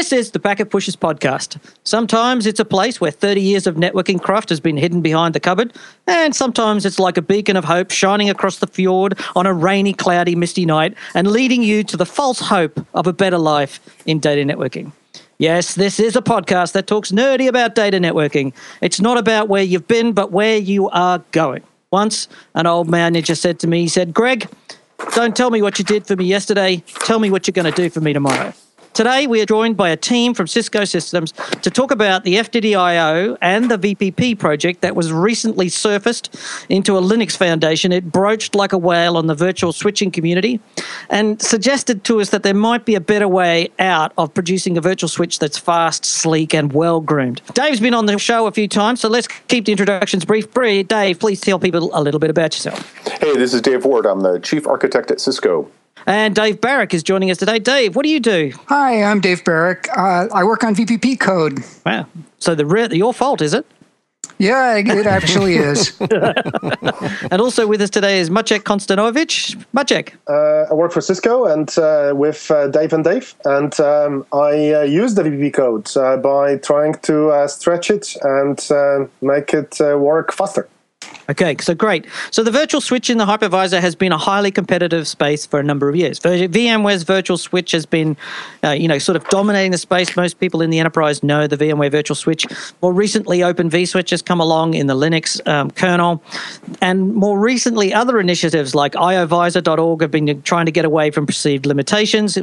This is the Packet Pushers podcast. Sometimes it's a place where 30 years of networking craft has been hidden behind the cupboard, and sometimes it's like a beacon of hope shining across the fjord on a rainy, cloudy, misty night and leading you to the false hope of a better life in data networking. Yes, this is a podcast that talks nerdy about data networking. It's not about where you've been, but where you are going. Once, an old manager said to me, he said, Greg, don't tell me what you did for me yesterday. Tell me what you're going to do for me tomorrow. Today, we are joined by a team from Cisco Systems to talk about the FD.io and the VPP project that was recently surfaced into a Linux foundation. It broached like a whale on the virtual switching community and suggested to us that there might be a better way out of producing a virtual switch that's fast, sleek, and well groomed. Dave's been on the show a few times, so let's keep the introductions brief. Dave, please tell people a little bit about yourself. Hey, this is Dave Ward. I'm the chief architect at Cisco. And Dave Barach is joining us today. Dave, what do you do? Hi, I'm Dave Barach. Uh, I work on VPP code. Wow. So the re- your fault, is it? Yeah, it actually is. and also with us today is Maciek Konstantowicz. Maciek. Uh, I work for Cisco and uh, with uh, Dave and Dave, and um, I uh, use the VPP code uh, by trying to uh, stretch it and make it work faster. Okay, so great. So the virtual switch in the hypervisor has been a highly competitive space for a number of years. VMware's virtual switch has been, uh, you know, sort of dominating the space. Most people in the enterprise know the VMware virtual switch. More recently, Open vSwitch has come along in the Linux um, kernel, and more recently, other initiatives like IOVisor.org have been trying to get away from perceived limitations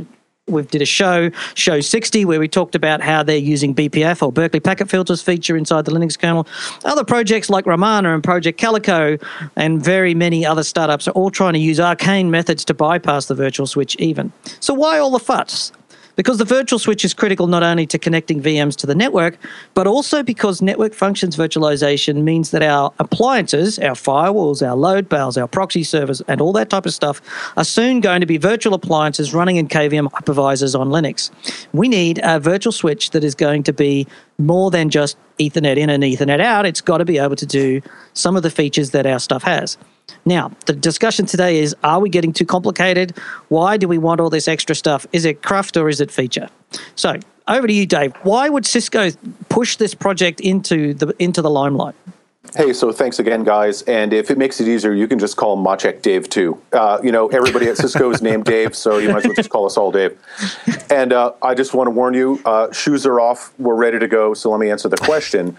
we did a show, Show 60, where we talked about how they're using BPF or Berkeley Packet Filters feature inside the Linux kernel. Other projects like Romana and Project Calico and very many other startups are all trying to use arcane methods to bypass the virtual switch even. So why all the fuss? Because the virtual switch is critical not only to connecting VMs to the network, but also because network functions virtualization means that our appliances, our firewalls, our load bales, our proxy servers, and all that type of stuff are soon going to be virtual appliances running in KVM hypervisors on Linux. We need a virtual switch that is going to be more than just Ethernet in and Ethernet out. It's got to be able to do some of the features that our stuff has. Now, the discussion today is are we getting too complicated? Why do we want all this extra stuff? Is it craft or is it feature? So, over to you, Dave. Why would Cisco push this project into the into the limelight? Hey, so thanks again, guys. And if it makes it easier, you can just call Maciek Dave too. Uh, you know, everybody at Cisco is named Dave, so you might as well just call us all Dave. And uh, I just want to warn you, uh, shoes are off. We're ready to go. So let me answer the question.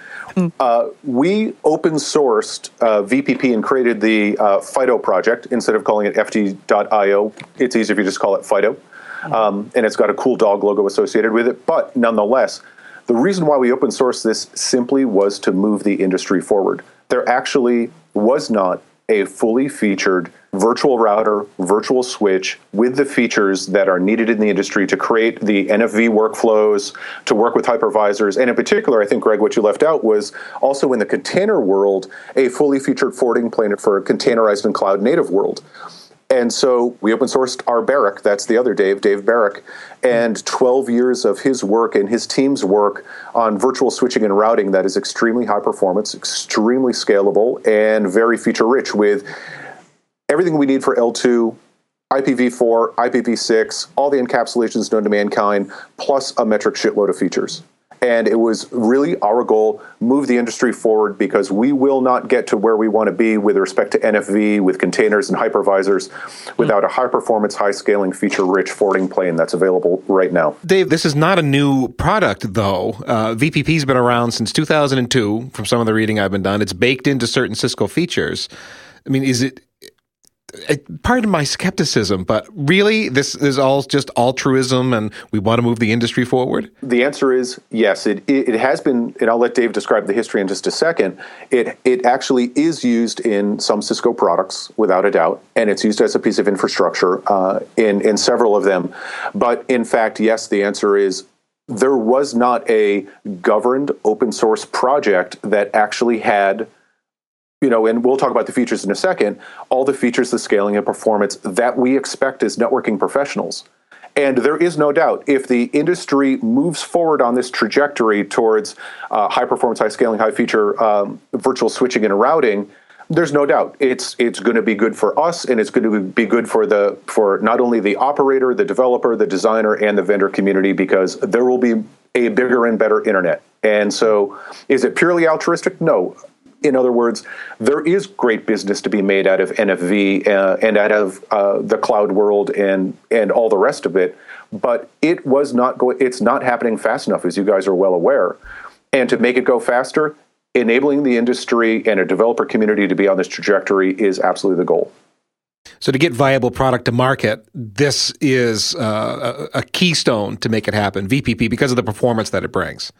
Uh, we open sourced uh, VPP and created the uh, Fido project instead of calling it FD.io. It's easier if you just call it Fido. Um, and it's got a cool dog logo associated with it. But nonetheless, the reason why we open sourced this simply was to move the industry forward. There actually was not a fully featured virtual router, virtual switch with the features that are needed in the industry to create the NFV workflows, to work with hypervisors. And in particular, I think, Greg, what you left out was also in the container world, a fully featured forwarding plane for a containerized and cloud native world. And so we open sourced our Barach, that's the other Dave, Dave Barach, and 12 years of his work and his team's work on virtual switching and routing that is extremely high performance, extremely scalable, and very feature rich with everything we need for L2, IPv4, IPv6, all the encapsulations known to mankind, plus a metric shitload of features. And it was really our goal move the industry forward because we will not get to where we want to be with respect to NFV, with containers and hypervisors, without a high performance, high scaling, feature rich forwarding plane that's available right now. Dave, this is not a new product, though. Uh, VPP's been around since 2002, from some of the reading I've been done. It's baked into certain Cisco features. I mean, is it pardon my skepticism, but really, this is all just altruism, and we want to move the industry forward. The answer is yes. It it, it has been, and I'll let Dave describe the history in just a second. It it actually is used in some Cisco products, without a doubt, and it's used as a piece of infrastructure uh, in in several of them. But in fact, yes, the answer is there was not a governed open source project that actually had you know, and we'll talk about the features in a second, all the features, the scaling and performance that we expect as networking professionals. And there is no doubt if the industry moves forward on this trajectory towards uh, high performance, high scaling, high feature um, virtual switching and routing, There's no doubt it's it's going to be good for us, and it's going to be good for the for not only the operator, the developer, the designer, and the vendor community because there will be a bigger and better internet. And so, is it purely altruistic? No. In other words, there is great business to be made out of NFV uh, and out of uh, the cloud world and and all the rest of it. But it was not going. It's not happening fast enough, as you guys are well aware. And to make it go faster, enabling the industry and a developer community to be on this trajectory is absolutely the goal. So to get viable product to market, this is uh, a, a, keystone to make it happen. VPP because of the performance that it brings.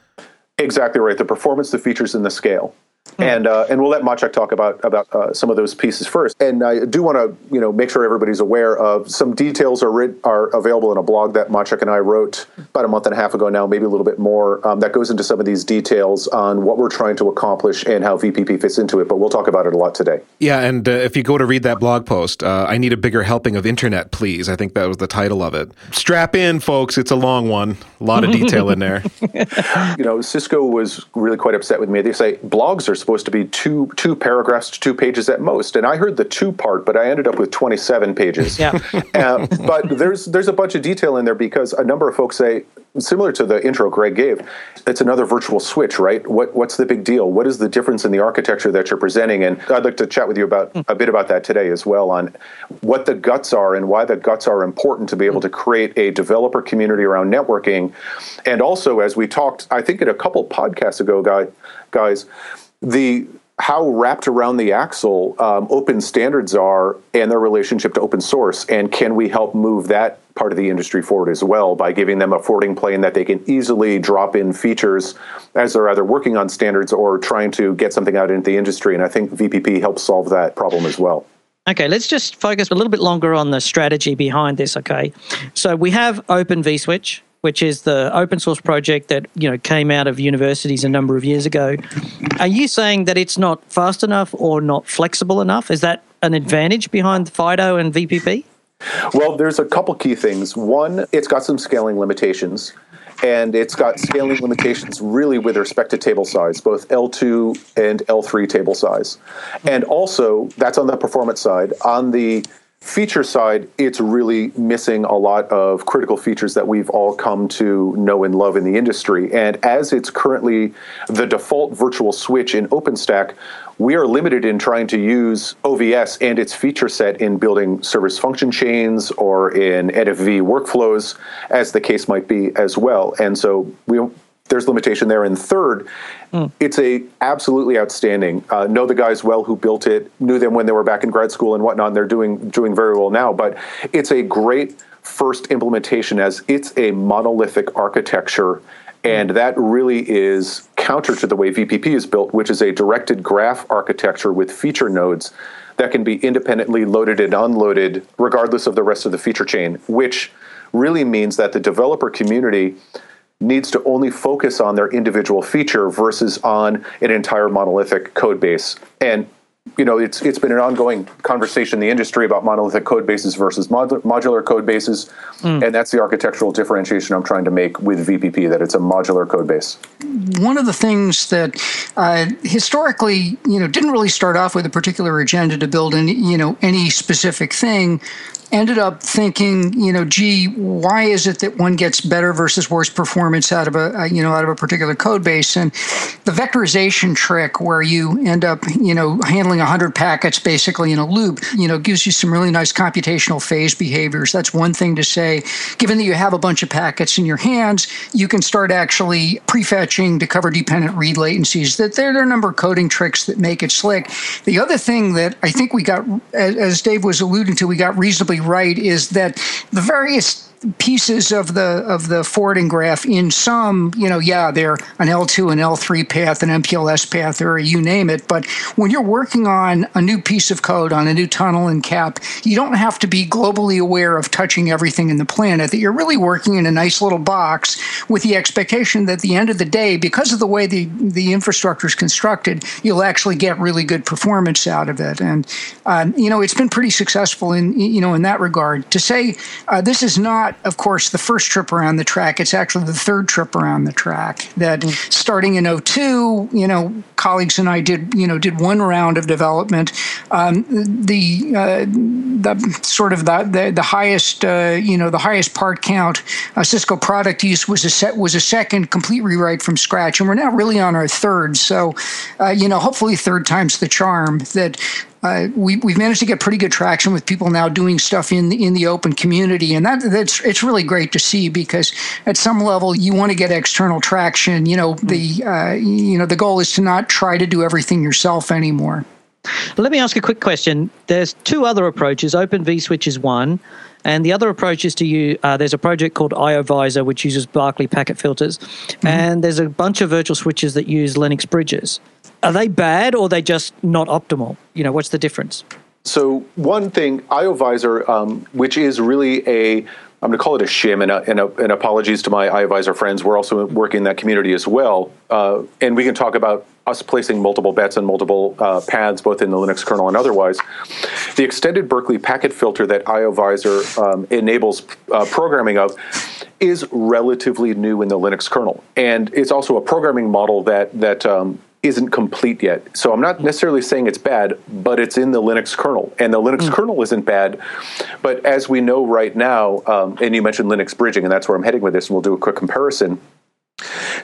Exactly right. The performance, the features, and the scale. Hmm. And uh, and we'll let Maciek talk about about uh, some of those pieces first. And I do want to you know make sure everybody's aware of some details are writ- are available in a blog that Maciek and I wrote about a month and a half ago now, maybe a little bit more. Um, that goes into some of these details on what we're trying to accomplish and how VPP fits into it. But we'll talk about it a lot today. Yeah, and uh, if you go to read that blog post, uh, I need a bigger helping of internet, please. I think that was the title of it. Strap in, folks. It's a long one. A lot of detail in there. you know, Cisco was really quite upset with me. They say blogs are supposed to be two two paragraphs to two pages at most, and I heard the two part, but I ended up with twenty seven pages. Yeah. uh, but there's there's a bunch of detail in there because a number of folks say similar to the intro Greg gave, it's another virtual switch, right? What what's the big deal? What is the difference in the architecture that you're presenting? And I'd like to chat with you about a bit about that today as well on what the guts are and why the guts are important to be able to create a developer community around networking. And also, as we talked, I think in a couple podcasts ago, guy, guys, the how wrapped around the axle um, open standards are and their relationship to open source, and can we help move that part of the industry forward as well by giving them a forwarding plane that they can easily drop in features as they're either working on standards or trying to get something out into the industry. And I think VPP helps solve that problem as well. Okay, let's just focus a little bit longer on the strategy behind this. Okay, so we have Open vSwitch, which is the open source project that you know came out of universities a number of years ago. Are you saying that it's not fast enough or not flexible enough? Is that an advantage behind FIDO and VPP? Well, there's a couple key things. One, it's got some scaling limitations, and it's got scaling limitations really with respect to table size, both L2 and L3 table size. And also, that's on the performance side. On the feature side, it's really missing a lot of critical features that we've all come to know and love in the industry. And as it's currently the default virtual switch in OpenStack, we are limited in trying to use OVS and its feature set in building service function chains or in NFV workflows, as the case might be as well. And so we there's limitation there. And third, mm. it's a absolutely outstanding. Uh, know the guys well who built it, knew them when they were back in grad school and whatnot. And they're doing doing very well now. But it's a great first implementation as it's a monolithic architecture and that really is counter to the way VPP is built, which is a directed graph architecture with feature nodes that can be independently loaded and unloaded regardless of the rest of the feature chain, which really means that the developer community needs to only focus on their individual feature versus on an entire monolithic code base. And you know, it's it's been an ongoing conversation in the industry about monolithic code bases versus mod- modular code bases, mm. and that's the architectural differentiation I'm trying to make with VPP that it's a modular code base. One of the things that uh, historically, you know, didn't really start off with a particular agenda to build any, you know, any specific thing, ended up thinking, you know, gee, why is it that one gets better versus worse performance out of a, you know, out of a particular code base? And the vectorization trick where you end up, you know, handling 100 packets basically in a loop, you know, gives you some really nice computational phase behaviors. That's one thing to say. Given that you have a bunch of packets in your hands, you can start actually prefetching to cover dependent read latencies. That there are a number of coding tricks that make it slick. The other thing that I think we got, as Dave was alluding to, we got reasonably right is that the various pieces of the of the forwarding graph in some you know yeah they're an L2 an L3 path an MPLS path or you name it. But when you're working on a new piece of code on a new tunnel encap you don't have to be globally aware of touching everything in the planet that you're really working in a nice little box with the expectation that at the end of the day because of the way the the infrastructure is constructed you'll actually get really good performance out of it. And uh, you know it's been pretty successful in you know in that regard. To say uh, this is not not, of course, the first trip around the track. It's actually the third trip around the track. That starting in 02, you know, colleagues and I did, you know, did one round of development. Um, the uh, the sort of the the, the highest, uh, you know, the highest part count uh, Cisco product use was a set was a second complete rewrite from scratch, and we're now really on our third. So, uh, you know, hopefully third time's the charm. That uh, we, we've managed to get pretty good traction with people now doing stuff in the, in the open community, and that that's it's really great to see because at some level you want to get external traction. You know the uh, you know the goal is to not try to do everything yourself anymore. Let me ask a quick question. There's two other approaches. Open vSwitch is one, and the other approach is to use. Uh, there's a project called IOVisor which uses Berkeley packet filters, mm-hmm. and there's a bunch of virtual switches that use Linux bridges are they bad or are they just not optimal? You know, what's the difference? So one thing, IOVisor, um, which is really a I'm going to call it a shim, and, a, and, a, and apologies to my IOVisor friends. We're also working in that community as well, uh, and we can talk about us placing multiple bets on multiple uh, paths, both in the Linux kernel and otherwise. The extended Berkeley packet filter that IOVisor um, enables uh, programming of is relatively new in the Linux kernel, and it's also a programming model that that um, isn't complete yet. So I'm not necessarily saying it's bad, but it's in the Linux kernel, and the Linux mm. kernel isn't bad. But as we know right now, um, and you mentioned Linux bridging, and that's where I'm heading with this, and we'll do a quick comparison.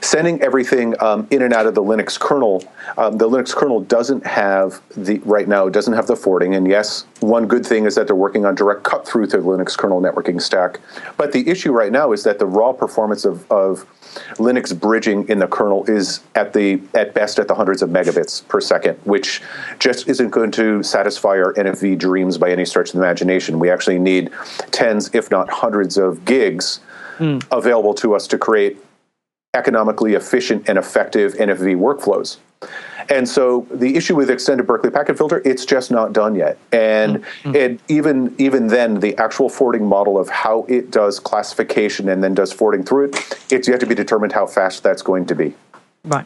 Sending everything um, in and out of the Linux kernel, um, the Linux kernel doesn't have the right now. It doesn't have the forwarding, and yes, one good thing is that they're working on direct cut through to the Linux kernel networking stack. But the issue right now is that the raw performance of, of Linux bridging in the kernel is at the at best at the hundreds of megabits per second, which just isn't going to satisfy our NFV dreams by any stretch of the imagination. We actually need tens, if not hundreds, of gigs mm. available to us to create economically efficient and effective NFV workflows. And so the issue with extended Berkeley packet filter, it's just not done yet. And mm-hmm. it, even even then, the actual forwarding model of how it does classification and then does forwarding through it, it's yet to be determined how fast that's going to be. Right.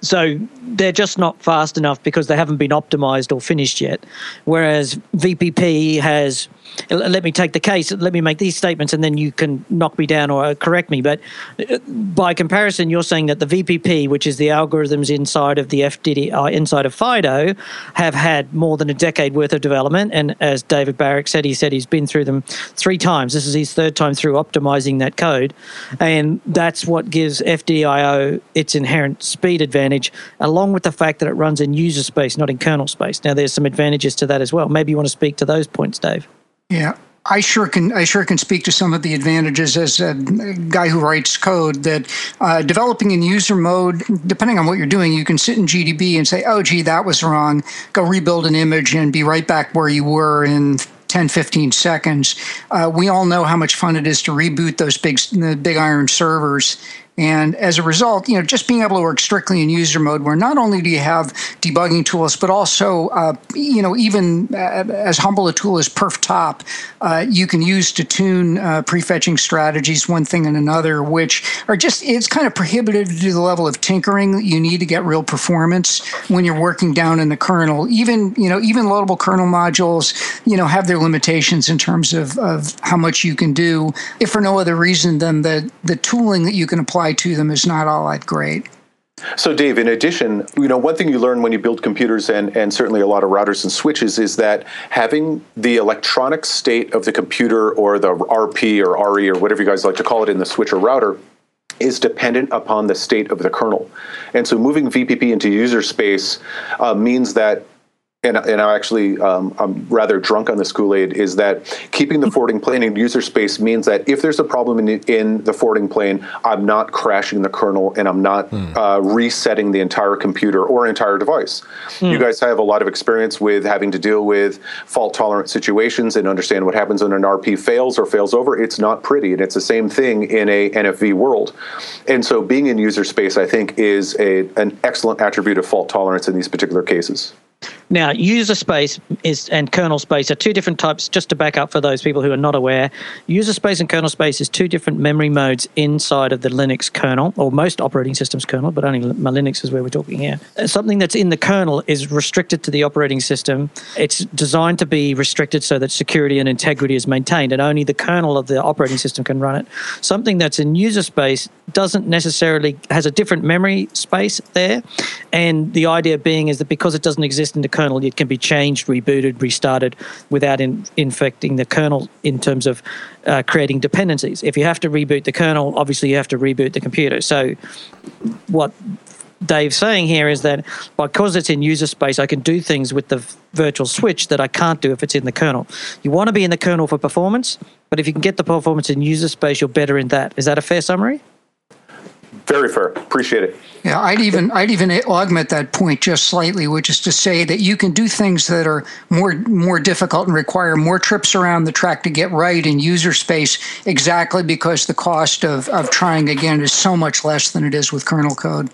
So they're just not fast enough because they haven't been optimized or finished yet. Whereas VPP has let me take the case. Let me make these statements, and then you can knock me down or correct me. But uh, by comparison, you're saying that the VPP, which is the algorithms inside of the FDD, uh, inside of FIDO, have had more than a decade worth of development. And as David Barach said, he said he's been through them three times. This is his third time through optimizing that code, and that's what gives FDIO its inherent speed advantage, along with the fact that it runs in user space, not in kernel space. Now, there's some advantages to that as well. Maybe you want to speak to those points, Dave. Yeah. I sure can. I sure can speak to some of the advantages as a guy who writes code. That uh, developing in user mode, depending on what you're doing, you can sit in GDB and say, "Oh, gee, that was wrong." Go rebuild an image and be right back where you were in 10, 15 seconds. Uh, we all know how much fun it is to reboot those big, big iron servers and as a result, you know, just being able to work strictly in user mode, where not only do you have debugging tools, but also, uh, you know, even uh, as humble a tool as PerfTop, uh, you can use to tune uh, prefetching strategies, one thing and another, which are just, it's kind of prohibitive to do the level of tinkering that you need to get real performance when you're working down in the kernel. Even, you know, even loadable kernel modules, you know, have their limitations in terms of, of how much you can do, if for no other reason than the, the tooling that you can apply apply to them is not all that great. So, Dave, in addition, you know, one thing you learn when you build computers and, and certainly a lot of routers and switches is that having the electronic state of the computer or the RP or RE or whatever you guys like to call it in the switch or router is dependent upon the state of the kernel. And so moving VPP into user space uh, means that and, and I actually um, I'm rather drunk on this Kool Aid is that keeping the forwarding plane in user space means that if there's a problem in, in the forwarding plane, I'm not crashing the kernel and I'm not mm. uh, resetting the entire computer or entire device. Mm. You guys have a lot of experience with having to deal with fault tolerant situations and understand what happens when an RP fails or fails over. It's not pretty, and it's the same thing in a NFV world. And so, being in user space, I think, is a, an excellent attribute of fault tolerance in these particular cases. Now, user space is and kernel space are two different types. Just to back up for those people who are not aware, user space and kernel space is two different memory modes inside of the Linux kernel, or most operating systems kernel, but only my Linux is where we're talking here. Uh, something that's in the kernel is restricted to the operating system. It's designed to be restricted so that security and integrity is maintained, and only the kernel of the operating system can run it. Something that's in user space doesn't necessarily has a different memory space there, and the idea being is that because it doesn't exist in the kernel, it can be changed, rebooted, restarted without in, infecting the kernel in terms of uh, creating dependencies. If you have to reboot the kernel, obviously you have to reboot the computer. So, what Dave's saying here is that because it's in user space, I can do things with the virtual switch that I can't do if it's in the kernel. You want to be in the kernel for performance, but if you can get the performance in user space, you're better in that. Is that a fair summary? Very fair. Appreciate it. Yeah, I'd even I'd even augment that point just slightly, which is to say that you can do things that are more more difficult and require more trips around the track to get right in user space, exactly because the cost of, of trying again is so much less than it is with kernel code.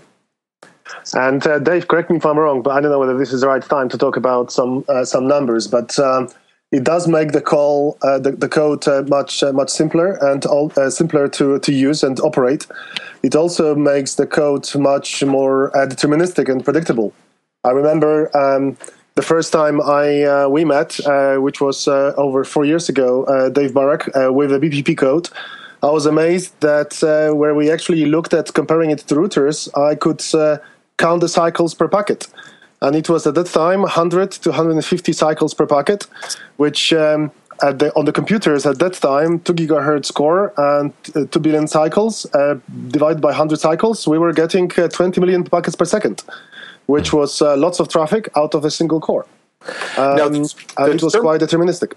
And uh, Dave, correct me if I'm wrong, but I don't know whether this is the right time to talk about some uh, some numbers, but. Um, it does make the call, uh, the, the code uh, much uh, much simpler and all, uh, simpler to, to use and operate. It also makes the code much more uh, deterministic and predictable. I remember um, the first time I uh, we met, which was over four years ago, Dave Barach with the VPP code. I was amazed that where we actually looked at comparing it to routers, I could count the cycles per packet and it was at that time 100 to 150 cycles per packet, which um, at the, on the computers at that time, 2 gigahertz core and uh, 2 billion cycles uh, divided by 100 cycles, we were getting uh, 20 million packets per second, which was uh, lots of traffic out of a single core. Um, now, and it was quite deterministic.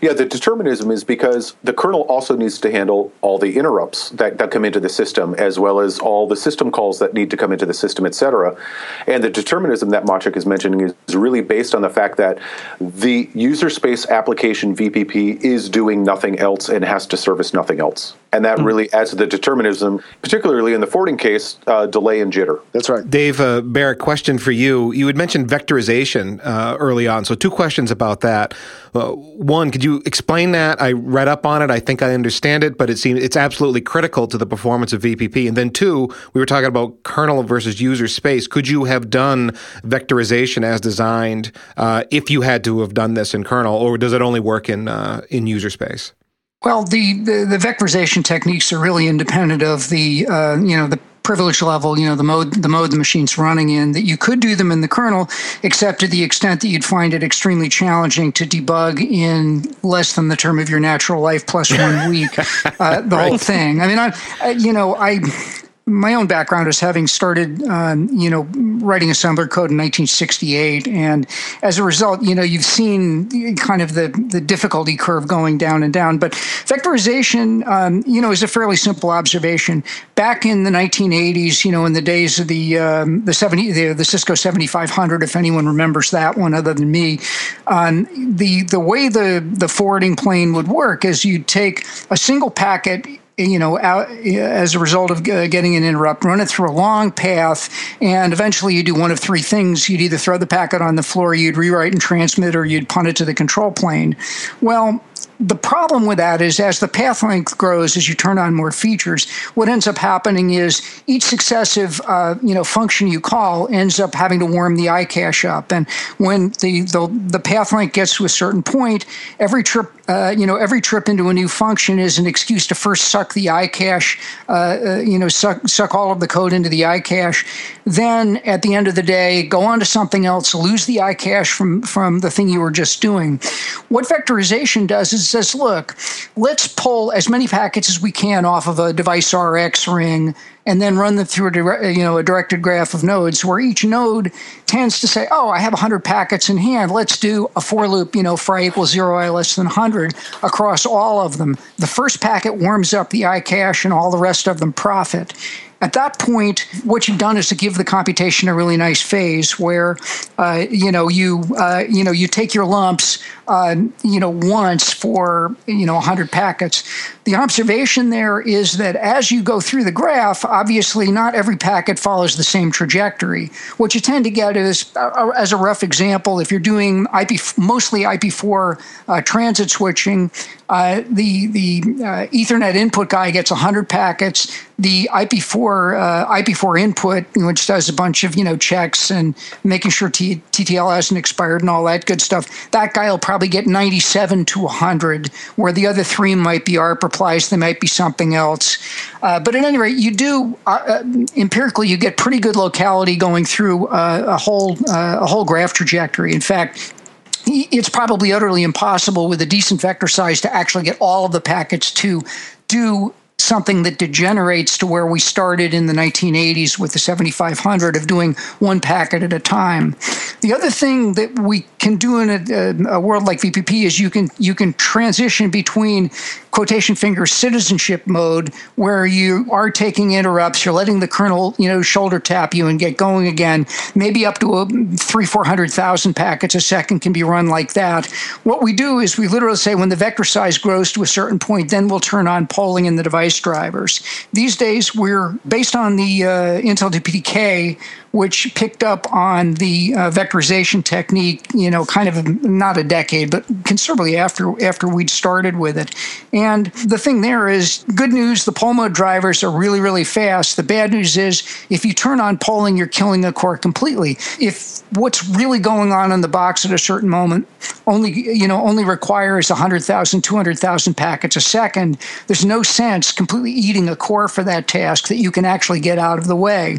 Yeah, the determinism is because the kernel also needs to handle all the interrupts that, that come into the system, as well as all the system calls that need to come into the system, et cetera. And the determinism that Maciek is mentioning is really based on the fact that the user space application VPP is doing nothing else and has to service nothing else. And that mm-hmm. really adds to the determinism, particularly in the forwarding case, uh, delay and jitter. That's right. Dave uh, Barach, question for you. You had mentioned vectorization uh, early on. So, two questions about that. Uh, one, could you explain that? I read up on it. I think I understand it, but it seems it's absolutely critical to the performance of VPP. And then two, we were talking about kernel versus user space. Could you have done vectorization as designed uh, if you had to have done this in kernel, or does it only work in uh, in user space? Well, the, the, the vectorization techniques are really independent of the uh, you know the privilege level, you know, the mode the mode the machine's running in, that you could do them in the kernel, except to the extent that you'd find it extremely challenging to debug in less than the term of your natural life plus one week, uh, the right. whole thing. I mean, I, I you know, I my own background is having started, um, you know, writing assembler code in 1968, and as a result, you know, you've seen kind of the the difficulty curve going down and down. But vectorization, um, you know, is a fairly simple observation. Back in the 1980s, you know, in the days of the um, the 70 the, the Cisco 7500, if anyone remembers that one other than me, um, the the way the the forwarding plane would work is you'd take a single packet you know, out, as a result of getting an interrupt, run it through a long path, and eventually you do one of three things. You'd either throw the packet on the floor, you'd rewrite and transmit, or you'd punt it to the control plane. Well, the problem with that is as the path length grows, as you turn on more features, what ends up happening is each successive uh, you know function you call ends up having to warm the iCache up. And when the, the, the path length gets to a certain point, every trip uh, you know every trip into a new function is an excuse to first suck the iCache, uh, uh, you know suck suck all of the code into the iCache. Then at the end of the day, go on to something else, lose the iCache from from the thing you were just doing. What vectorization does is says, look, let's pull as many packets as we can off of a device RX ring and then run them through a direct, you know a directed graph of nodes where each node tends to say, oh, I have 100 packets in hand. Let's do a for loop, you know, for i equals zero, i less than 100 across all of them. The first packet warms up the iCache, and all the rest of them profit. At that point, what you've done is to give the computation a really nice phase where, uh, you know, you uh, you know you take your lumps, uh, you know, once for you know 100 packets. The observation there is that as you go through the graph, obviously not every packet follows the same trajectory. What you tend to get is, uh, as a rough example, if you're doing IP mostly IP4 uh, transit switching, uh, the the Ethernet input guy gets 100 packets the IP4 uh, IP4 input, which does a bunch of you know checks and making sure T- TTL hasn't expired and all that good stuff. That guy will probably get 97 to 100, where the other three might be ARP replies, they might be something else. Uh, but at any rate, you do uh, uh empirically you get pretty good locality going through uh, a whole uh, a whole graph trajectory. In fact, it's probably utterly impossible with a decent vector size to actually get all of the packets to do something that degenerates to where we started in the 1980s with the 7500 of doing one packet at a time. The other thing that we can do in a, a, world like VPP is you can you can transition between quotation finger citizenship mode where you are taking interrupts, you're letting the kernel you know shoulder tap you and get going again. Maybe up to a three four hundred thousand packets a second can be run like that. What we do is we literally say when the vector size grows to a certain point, then we'll turn on polling in the device drivers. These days, we're based on the uh, Intel DPDK, which picked up on the uh, vectorization technique, you know, kind of not a decade, but considerably after after we'd started with it. And the thing there is good news, the poll mode drivers are really, really fast. The bad news is if you turn on polling, you're killing a core completely. If what's really going on in the box at a certain moment only, you know, only requires 100,000, 200,000 packets a second, there's no sense completely eating a core for that task that you can actually get out of the way.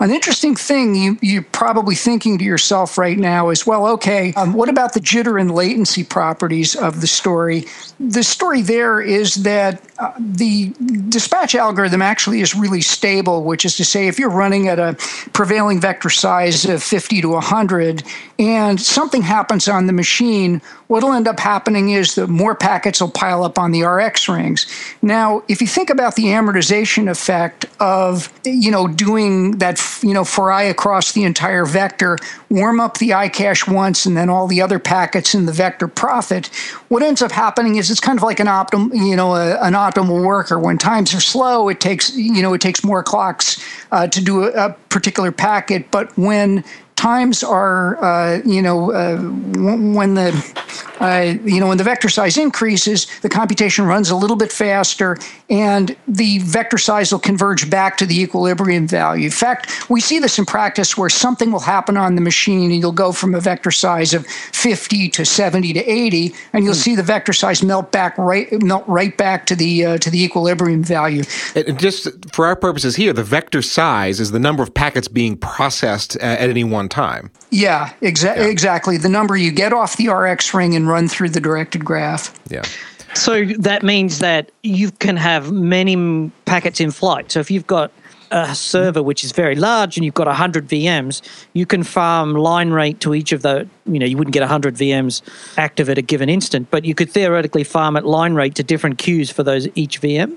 An interesting thing you, you're probably thinking to yourself right now is well, okay, um, what about the jitter and latency properties of the story? The story there is that the dispatch algorithm actually is really stable, which is to say, if you're running at a prevailing vector size of 50 to 100 and something happens on the machine, what'll end up happening is that more packets will pile up on the RX rings. Now, if you think about the amortization effect of, you know, doing that, you know, for i across the entire vector, warm up the iCache once and then all the other packets in the vector profit, what ends up happening is it's kind of like an optim, you know, a, an optimal worker. When times are slow, it takes, you know, it takes more clocks uh, to do a, a particular packet. But when times are, uh, you know, uh, when the uh, you know, when the vector size increases, the computation runs a little bit faster, and the vector size will converge back to the equilibrium value. In fact, we see this in practice where something will happen on the machine, and you'll go from a vector size of 50 to 70 to 80, and you'll mm. see the vector size melt back right melt right back to the uh, to the equilibrium value. And just for our purposes here, the vector size is the number of packets being processed at any one time. Yeah, exa- yeah. exactly. The number you get off the RX ring and and run through the directed graph. Yeah. So that means that you can have many packets in flight. So if you've got a server which is very large and you've got 100 VMs, you can farm line rate to each of the, you know, you wouldn't get 100 VMs active at a given instant, but you could theoretically farm at line rate to different queues for those each VM.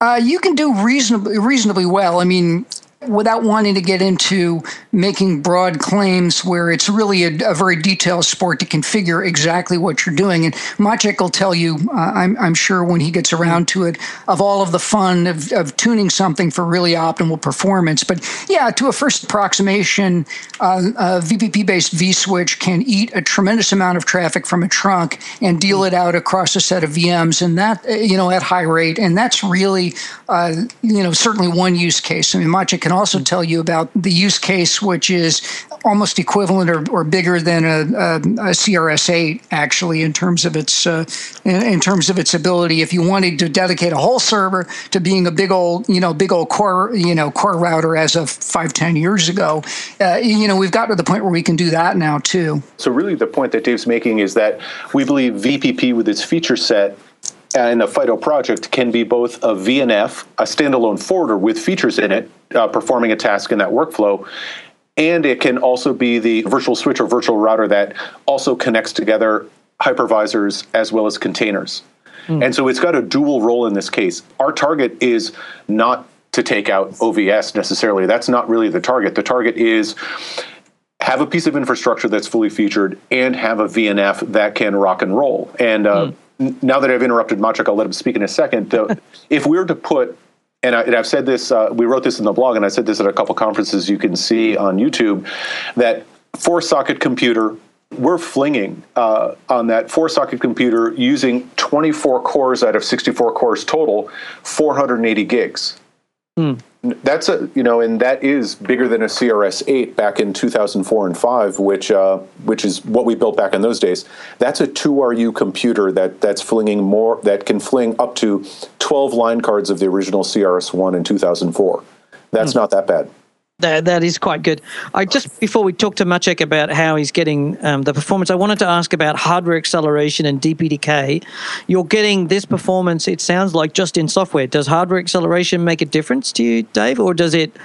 Uh, you can do reasonably reasonably well. I mean, without wanting to get into making broad claims where it's really a, a, very detailed sport to configure exactly what you're doing. And Maciek will tell you, uh, I'm, I'm, sure when he gets around to it, of all of the fun of, of tuning something for really optimal performance. But yeah, to a first approximation, uh, a VPP based vSwitch can eat a tremendous amount of traffic from a trunk and deal it out across a set of VMs, and that, you know, at high rate. And that's really, uh, you know, certainly one use case. I mean, Maciek can can also tell you about the use case, which is almost equivalent or, or bigger than a, a, a, CRS-8, actually, in terms of its uh, in, in, terms of its ability. If you wanted to dedicate a whole server to being a big old, you know, big old core, you know, core router as of five, ten years ago, uh, you know, we've got to the point where we can do that now too. So really, the point that Dave's making is that we believe VPP with its feature set and a FIDO project can be both a VNF, a standalone forwarder with features in it, uh, performing a task in that workflow, and it can also be the virtual switch or virtual router that also connects together hypervisors as well as containers. Mm. And so it's got a dual role in this case. Our target is not to take out OVS necessarily. That's not really the target. The target is have a piece of infrastructure that's fully featured and have a VNF that can rock and roll. And uh, mm. Now that I've interrupted Maciek, I'll let him speak in a second. Uh, if we were to put and, I, have said this, uh, we wrote this in the blog, and I said this at a couple conferences you can see on YouTube, that four socket computer, we're flinging uh, on that four socket computer using 24 cores out of 64 cores total, 480 gigs. Mm. That's a you know, and that is bigger than a CRS eight back in two thousand four and five, which uh, which is what we built back in those days. That's a two RU computer that that's flinging more that can fling up to twelve line cards of the original CRS one in two thousand four. That's mm. not that bad. That, that is quite good. I just before we talk to Maciek about how he's getting um, the performance, I wanted to ask about hardware acceleration and DPDK. You're getting this performance. It sounds like just in software. Does hardware acceleration make a difference to you, Dave, or does it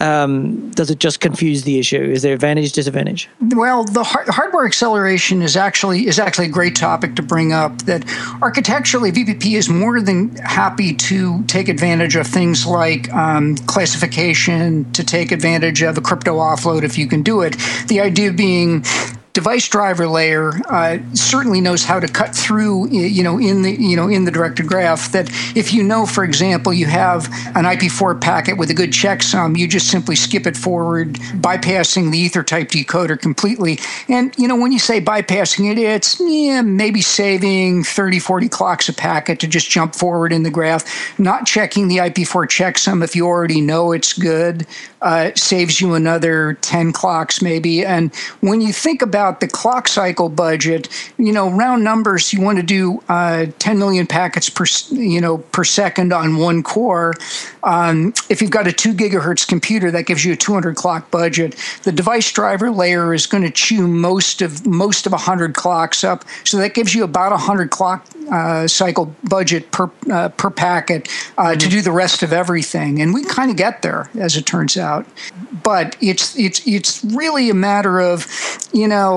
um, does it just confuse the issue? Is there advantage, disadvantage? Well, the hardware acceleration is actually is actually a great topic to bring up. That architecturally, VPP is more than happy to take advantage of things like um, classification, to take advantage of a crypto offload if you can do it. The idea being device driver layer uh, certainly knows how to cut through you know in the you know in the directed graph that if you know for example you have an IP4 packet with a good checksum you just simply skip it forward bypassing the ether type decoder completely. And you know when you say bypassing it it's yeah, maybe saving 30 40 clocks a packet to just jump forward in the graph. Not checking the IP4 checksum if you already know it's good uh, saves you another 10 clocks maybe. And when you think about the clock cycle budget, you know, round numbers, you want to do uh, 10 million packets per, you know, per second on one core. Um, if you've got a two gigahertz computer, that gives you a 200 clock budget. The device driver layer is going to chew most of most of 100 clocks up, so that gives you about 100 clock uh, cycle budget per uh, per packet uh, mm-hmm. to do the rest of everything. And we kind of get there, as it turns out. But it's it's it's really a matter of, you know,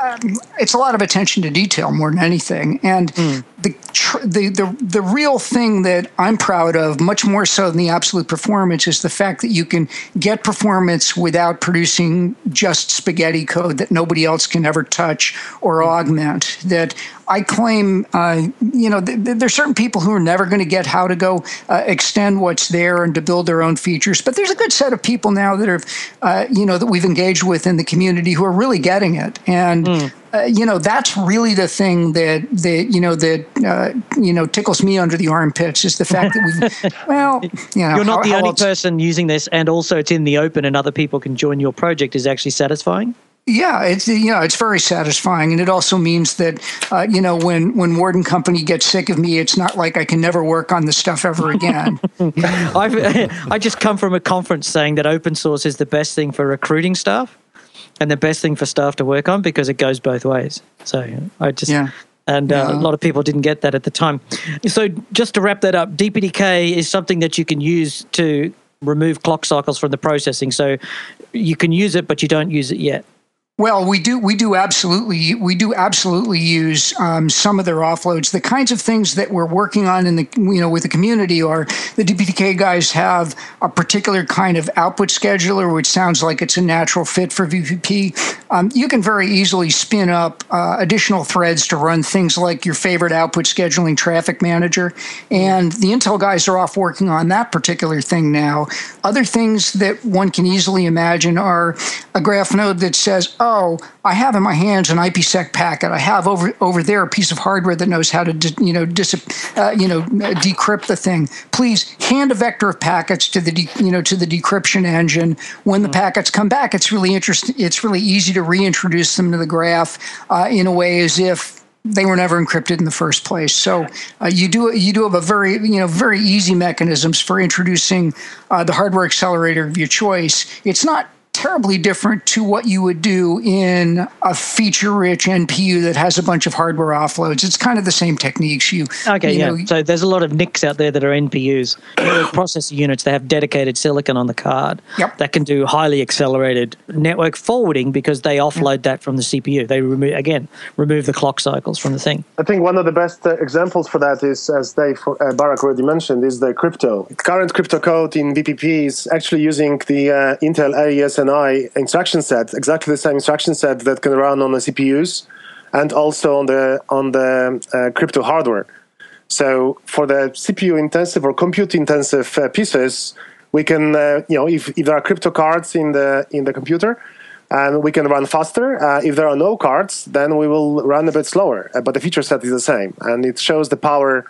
um, it's a lot of attention to detail more than anything. And mm. The, tr- the the the real thing that I'm proud of, much more so than the absolute performance, is the fact that you can get performance without producing just spaghetti code that nobody else can ever touch or augment. That I claim, uh, you know, th- th- there's certain people who are never going to get how to go uh, extend what's there and to build their own features. But there's a good set of people now that are, uh, you know, that we've engaged with in the community who are really getting it. And mm. Uh, you know that's really the thing that that you know that uh, you know tickles me under the armpits is the fact that we've well you know you're not how, the only person using this and also it's in the open and other people can join your project. Is actually satisfying? Yeah, it's you know it's very satisfying, and it also means that uh, you know when when Ward and Company gets sick of me, it's not like I can never work on the stuff ever again. I've I just come from a conference saying that open source is the best thing for recruiting staff, and the best thing for staff to work on because it goes both ways. So I just yeah. And uh, a lot of people didn't get that at the time. So, just to wrap that up, DPDK is something that you can use to remove clock cycles from the processing. So, you can use it, but you don't use it yet. Well, we do we do absolutely we do absolutely use um, some of their offloads. The kinds of things that we're working on in the you know with the community are the DPDK guys have a particular kind of output scheduler, which sounds like it's a natural fit for VPP. Um, you can very easily spin up uh, additional threads to run things like your favorite output scheduling traffic manager, and the Intel guys are off working on that particular thing now. Other things that one can easily imagine are a graph node that says, oh oh, I have in my hands an IPsec packet. I have over over there a piece of hardware that knows how to you know dis, uh, you know decrypt the thing. Please hand a vector of packets to the de, you know to the decryption engine. When the mm-hmm. packets come back, it's really interesting. It's really easy to reintroduce them to the graph uh, in a way as if they were never encrypted in the first place. So uh, you do you do have a very you know very easy mechanisms for introducing uh, the hardware accelerator of your choice. It's not terribly different to what you would do in a feature-rich NPU that has a bunch of hardware offloads. It's kind of the same techniques. You okay, you yeah. know, so there's a lot of NICs out there that are NPUs, processor units. They have dedicated silicon on the card Yep. that can do highly accelerated network forwarding because they offload that from the CPU. They remove again remove the clock cycles from the thing. I think one of the best uh, examples for that is, as Dave uh, Barach already mentioned, is the crypto. Current crypto code in VPP is actually using the uh, Intel Instruction set, exactly the same instruction set that can run on the CPUs and also on the on the uh, crypto hardware. So for the CPU intensive or compute intensive uh, pieces, we can uh, you know if, if there are crypto cards in the in the computer, and we can run faster. Uh, if there are no cards, then we will run a bit slower. Uh, but the feature set is the same, and it shows the power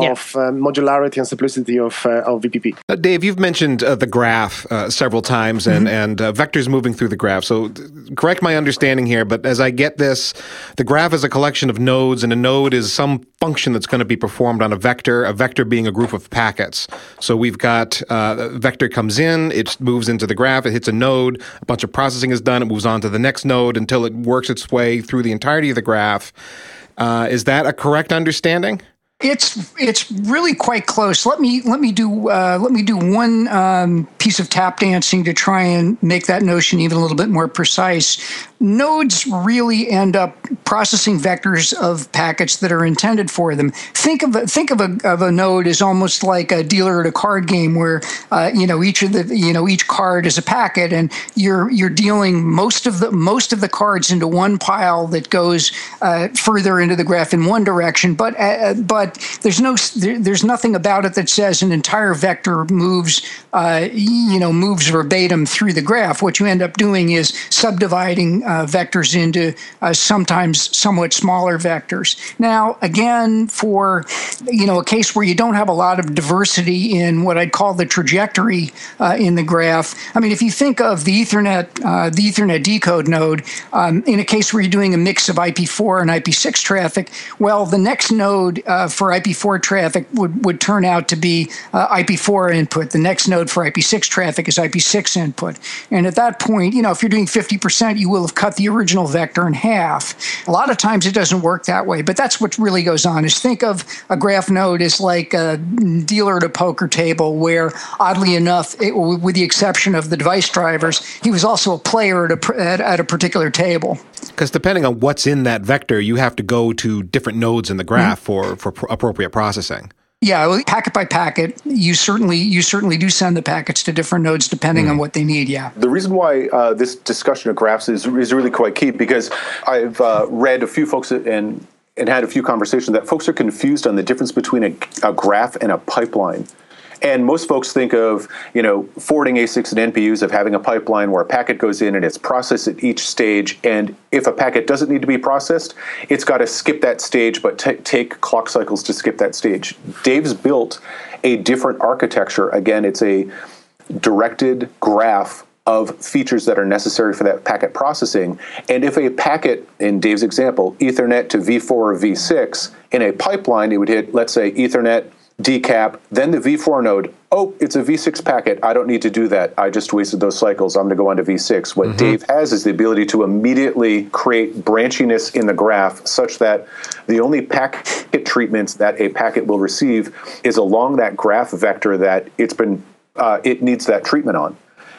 Yeah. of uh, modularity and simplicity of uh, of VPP. Uh, Dave, you've mentioned uh, the graph uh, several times and, and uh, vectors moving through the graph. So, th- correct my understanding here, but as I get this, the graph is a collection of nodes, and a node is some function that's going to be performed on a vector, a vector being a group of packets. So, we've got uh, a vector comes in, it moves into the graph, it hits a node, a bunch of processing is done, it moves on to the next node until it works its way through the entirety of the graph. Uh, is that a correct understanding? It's it's really quite close. Let me let me do uh, let me do one um, piece of tap dancing to try and make that notion even a little bit more precise. Nodes really end up processing vectors of packets that are intended for them. Think of a, think of a, of a node as almost like a dealer at a card game, where uh, you know each of the you know each card is a packet, and you're you're dealing most of the most of the cards into one pile that goes uh, further into the graph in one direction. But uh, but there's no there, there's nothing about it that says an entire vector moves uh, you know moves verbatim through the graph. What you end up doing is subdividing uh, vectors into uh, sometimes somewhat smaller vectors. Now, again, for you know a case where you don't have a lot of diversity in what I'd call the trajectory uh, in the graph. I mean, if you think of the Ethernet uh, the Ethernet decode node um, in a case where you're doing a mix of IP4 and IP6 traffic, well, the next node for IP4 traffic would would turn out to be uh, IP4 input. The next node for IP6 traffic is IP6 input, and at that point, you know, if you're doing 50%, you will have cut the original vector in half. A lot of times it doesn't work that way, but that's what really goes on. Is think of a graph node as like a dealer at a poker table, where oddly enough, it, with the exception of the device drivers, he was also a player at a at, at a particular table. Because depending on what's in that vector, you have to go to different nodes in the graph for, for pr- appropriate processing. Yeah, well, packet by packet, you certainly you certainly do send the packets to different nodes depending on what they need. Yeah. The reason why uh, this discussion of graphs is, is really quite key because I've uh, read a few folks and and had a few conversations that folks are confused on the difference between a, a graph and a pipeline. And most folks think of, you know, forwarding ASICs and NPUs of having a pipeline where a packet goes in and it's processed at each stage. And if a packet doesn't need to be processed, it's got to skip that stage, but t- take clock cycles to skip that stage. Dave's built a different architecture. Again, it's a directed graph of features that are necessary for that packet processing. And if a packet, in Dave's example, Ethernet to V4 or V6, in a pipeline, it would hit, let's say, Ethernet, decap, then the V4 node. Oh, it's a V6 packet. I don't need to do that. I just wasted those cycles. I'm going to go on to V6. What Dave has is the ability to immediately create branchiness in the graph such that the only packet treatments that a packet will receive is along that graph vector that it's been uh, it needs that treatment on.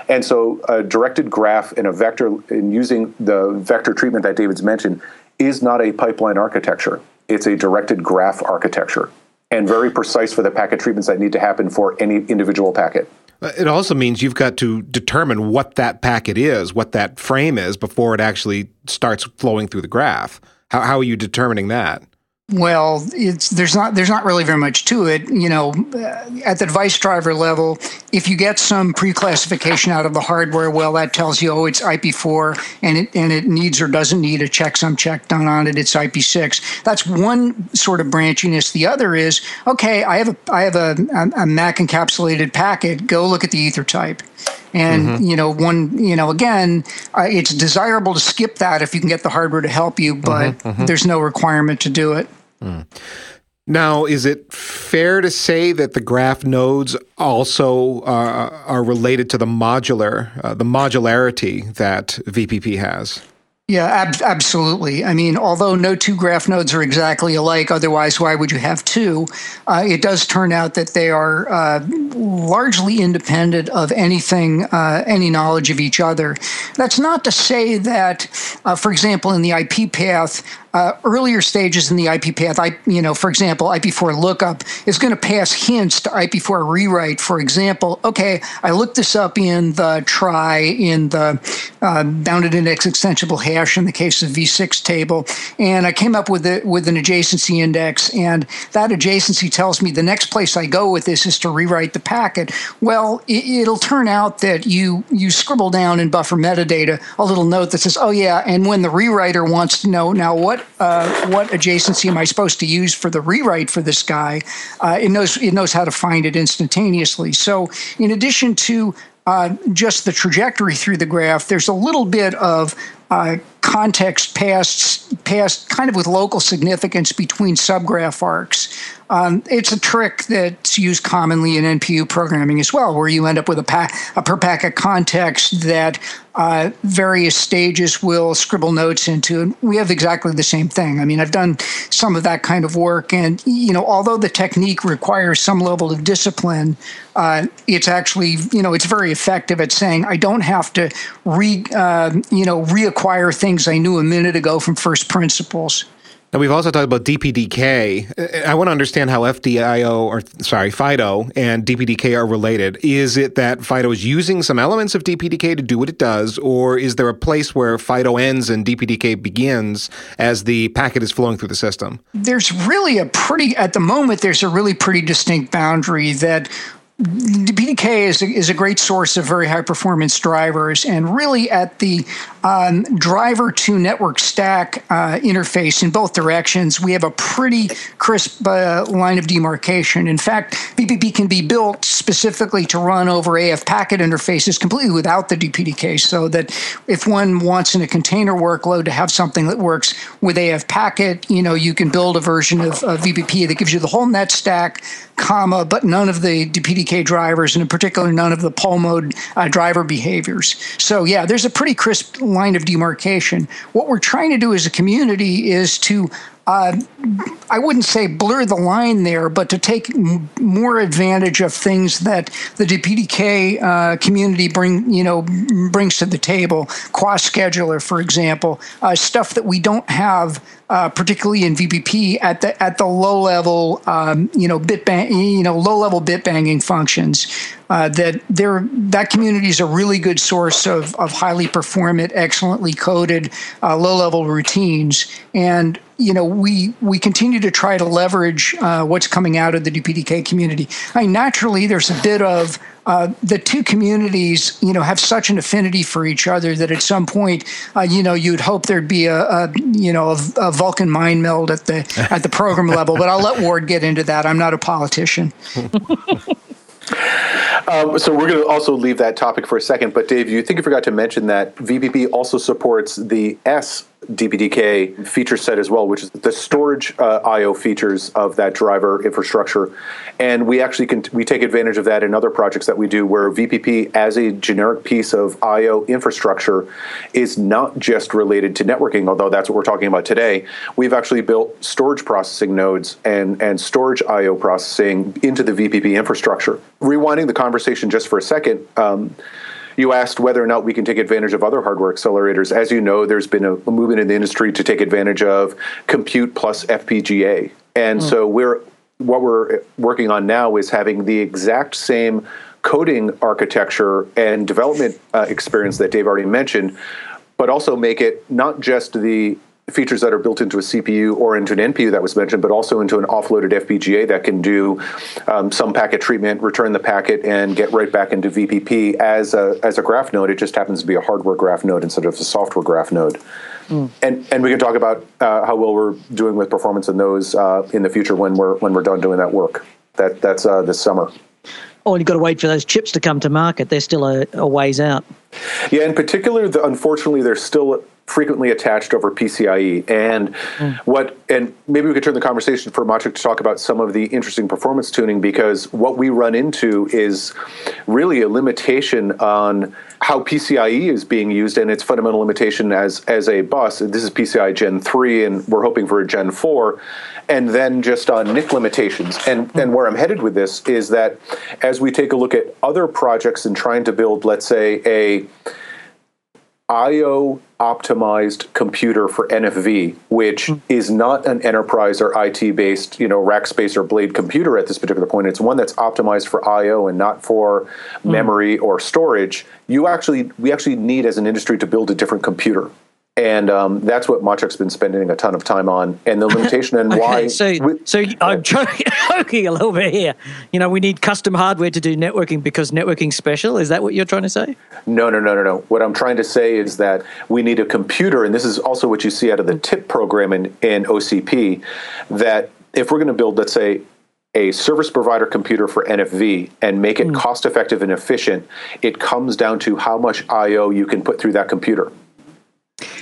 And so a directed graph in a vector in using the vector treatment that David's mentioned is not a pipeline architecture. It's a directed graph architecture and very precise for the packet treatments that need to happen for any individual packet. Uh, It also means you've got to determine what that packet is, what that frame is, before it actually starts flowing through the graph. How, how are you determining that? Well, it's there's not there's not really very much to it. You know, uh, at the device driver level, if you get some pre-classification out of the hardware, well, that tells you, oh, it's IP4, and it and it needs or doesn't need a checksum check done on it. It's IP6. That's one sort of branchiness. The other is, okay, I have a I have a, a Mac encapsulated packet. Go look at the ether type. And you know, one you know, again, uh, it's desirable to skip that if you can get the hardware to help you, but there's no requirement to do it. Now, is it fair to say that the graph nodes also uh, are related to the modular, uh, the modularity that VPP has? Yeah, ab- absolutely. I mean, although no two graph nodes are exactly alike, otherwise, why would you have two? Uh, it does turn out that they are uh, largely independent of anything, uh, any knowledge of each other. That's not to say that, uh, for example, in the IP path, uh, earlier stages in the IP path, I, you know, for example, IP4 lookup is going to pass hints to IP4 rewrite. For example, okay, I looked this up in the trie in the uh, bounded index extensible hash in the case of V6 table, and I came up with it with an adjacency index, and that adjacency tells me the next place I go with this is to rewrite the packet. Well, it, will turn out that you you scribble down in buffer metadata a little note that says, oh yeah, and when the rewriter wants to know now what uh, what adjacency am I supposed to use for the rewrite for this guy, uh, it knows it knows how to find it instantaneously. So in addition to uh, just the trajectory through the graph, there's a little bit of uh, context passed, passed kind of with local significance between subgraph arcs. Um, it's a trick that's used commonly in NPU programming as well, where you end up with a, pa- a per packet context that uh, various stages will scribble notes into. And we have exactly the same thing. I mean, I've done some of that kind of work, and you know, although the technique requires some level of discipline, uh, it's actually you know it's very effective at saying I don't have to re uh, you know reacquire things I knew a minute ago from first principles. Now we've also talked about DPDK. I want to understand how FD.io or sorry FIDO and DPDK are related. Is it that FIDO is using some elements of DPDK to do what it does, or is there a place where FIDO ends and DPDK begins as the packet is flowing through the system? There's really a pretty at the moment. There's a really pretty distinct boundary that DPDK is a, is a great source of very high performance drivers, and really at the um, driver to network stack uh, interface in both directions, we have a pretty crisp uh, line of demarcation. In fact, VPP can be built specifically to run over AF packet interfaces completely without the DPDK, so that if one wants in a container workload to have something that works with AF packet, you know, you can build a version of, VPP that gives you the whole net stack, comma, but none of the DPDK drivers, and in particular, none of the poll mode uh, driver behaviors. So, yeah, there's a pretty crisp line of demarcation. What we're trying to do as a community is to uh, I wouldn't say blur the line there, but to take m- more advantage of things that the DPDK uh, community bring, you know, brings to the table. QoS scheduler, for example, uh, stuff that we don't have uh, particularly in VPP at the at the low level, um, you know, bit bang, you know, low level bit banging functions. Uh, that there, that community is a really good source of of highly performant, excellently coded, uh, low level routines, and you know we we continue to try to leverage uh, what's coming out of the DPDK community. I mean, naturally, there's a bit of uh, the two communities, you know, have such an affinity for each other that at some point, uh, you know, you'd hope there'd be a, a you know, a, a, Vulcan mind meld at the at the program level. But I'll let Ward get into that. I'm not a politician. Um, so we're going to also leave that topic for a second. But Dave, you think you forgot to mention that VPP also supports the S DPDK feature set as well, which is the storage uh, I/O features of that driver infrastructure, and we actually can we take advantage of that in other projects that we do, where VPP as a generic piece of I/O infrastructure is not just related to networking, although that's what we're talking about today. We've actually built storage processing nodes and and storage I/O processing into the VPP infrastructure. Rewinding the conversation just for a second. Um, you asked whether or not we can take advantage of other hardware accelerators. As you know, there's been a, movement in the industry to take advantage of compute plus FPGA. And mm. so we're what we're working on now is having the exact same coding architecture and development uh, experience that Dave already mentioned, but also make it not just the features that are built into a CPU or into an NPU that was mentioned, but also into an offloaded FPGA that can do um, some packet treatment, return the packet, and get right back into VPP as a, as a graph node. It just happens to be a hardware graph node instead of a software graph node. Mm. And and we can talk about uh, how well we're doing with performance in those uh, in the future when we're when we're done doing that work. That that's uh, this summer. Oh, you've got to wait for those chips to come to market. They're still a, a ways out. Yeah, in particular, the, unfortunately, there's still frequently attached over PCIe. And hmm. what and maybe we could turn the conversation for Maciek to talk about some of the interesting performance tuning because what we run into is really a limitation on how PCIe is being used and its fundamental limitation as as a bus. This is PCI Gen 3 and we're hoping for a Gen 4 and then just on NIC limitations. And hmm. and where I'm headed with this is that as we take a look at other projects and trying to build let's say a IO optimized computer for NFV, which mm. is not an enterprise or IT based, you know, rack space or blade computer at this particular point. It's one that's optimized for IO and not for mm. memory or storage. You actually, we actually need as an industry to build a different computer and um, that's what Maciek's been spending a ton of time on, and the limitation and okay, why. So, so I'm joking a little bit here. You know, we need custom hardware to do networking because networking's special. Is that what you're trying to say? No, no, no, no, no. What I'm trying to say is that we need a computer, and this is also what you see out of the TIP program in, in OCP. That if we're going to build, let's say, a service provider computer for NFV and make it mm. cost effective and efficient, it comes down to how much I/O you can put through that computer.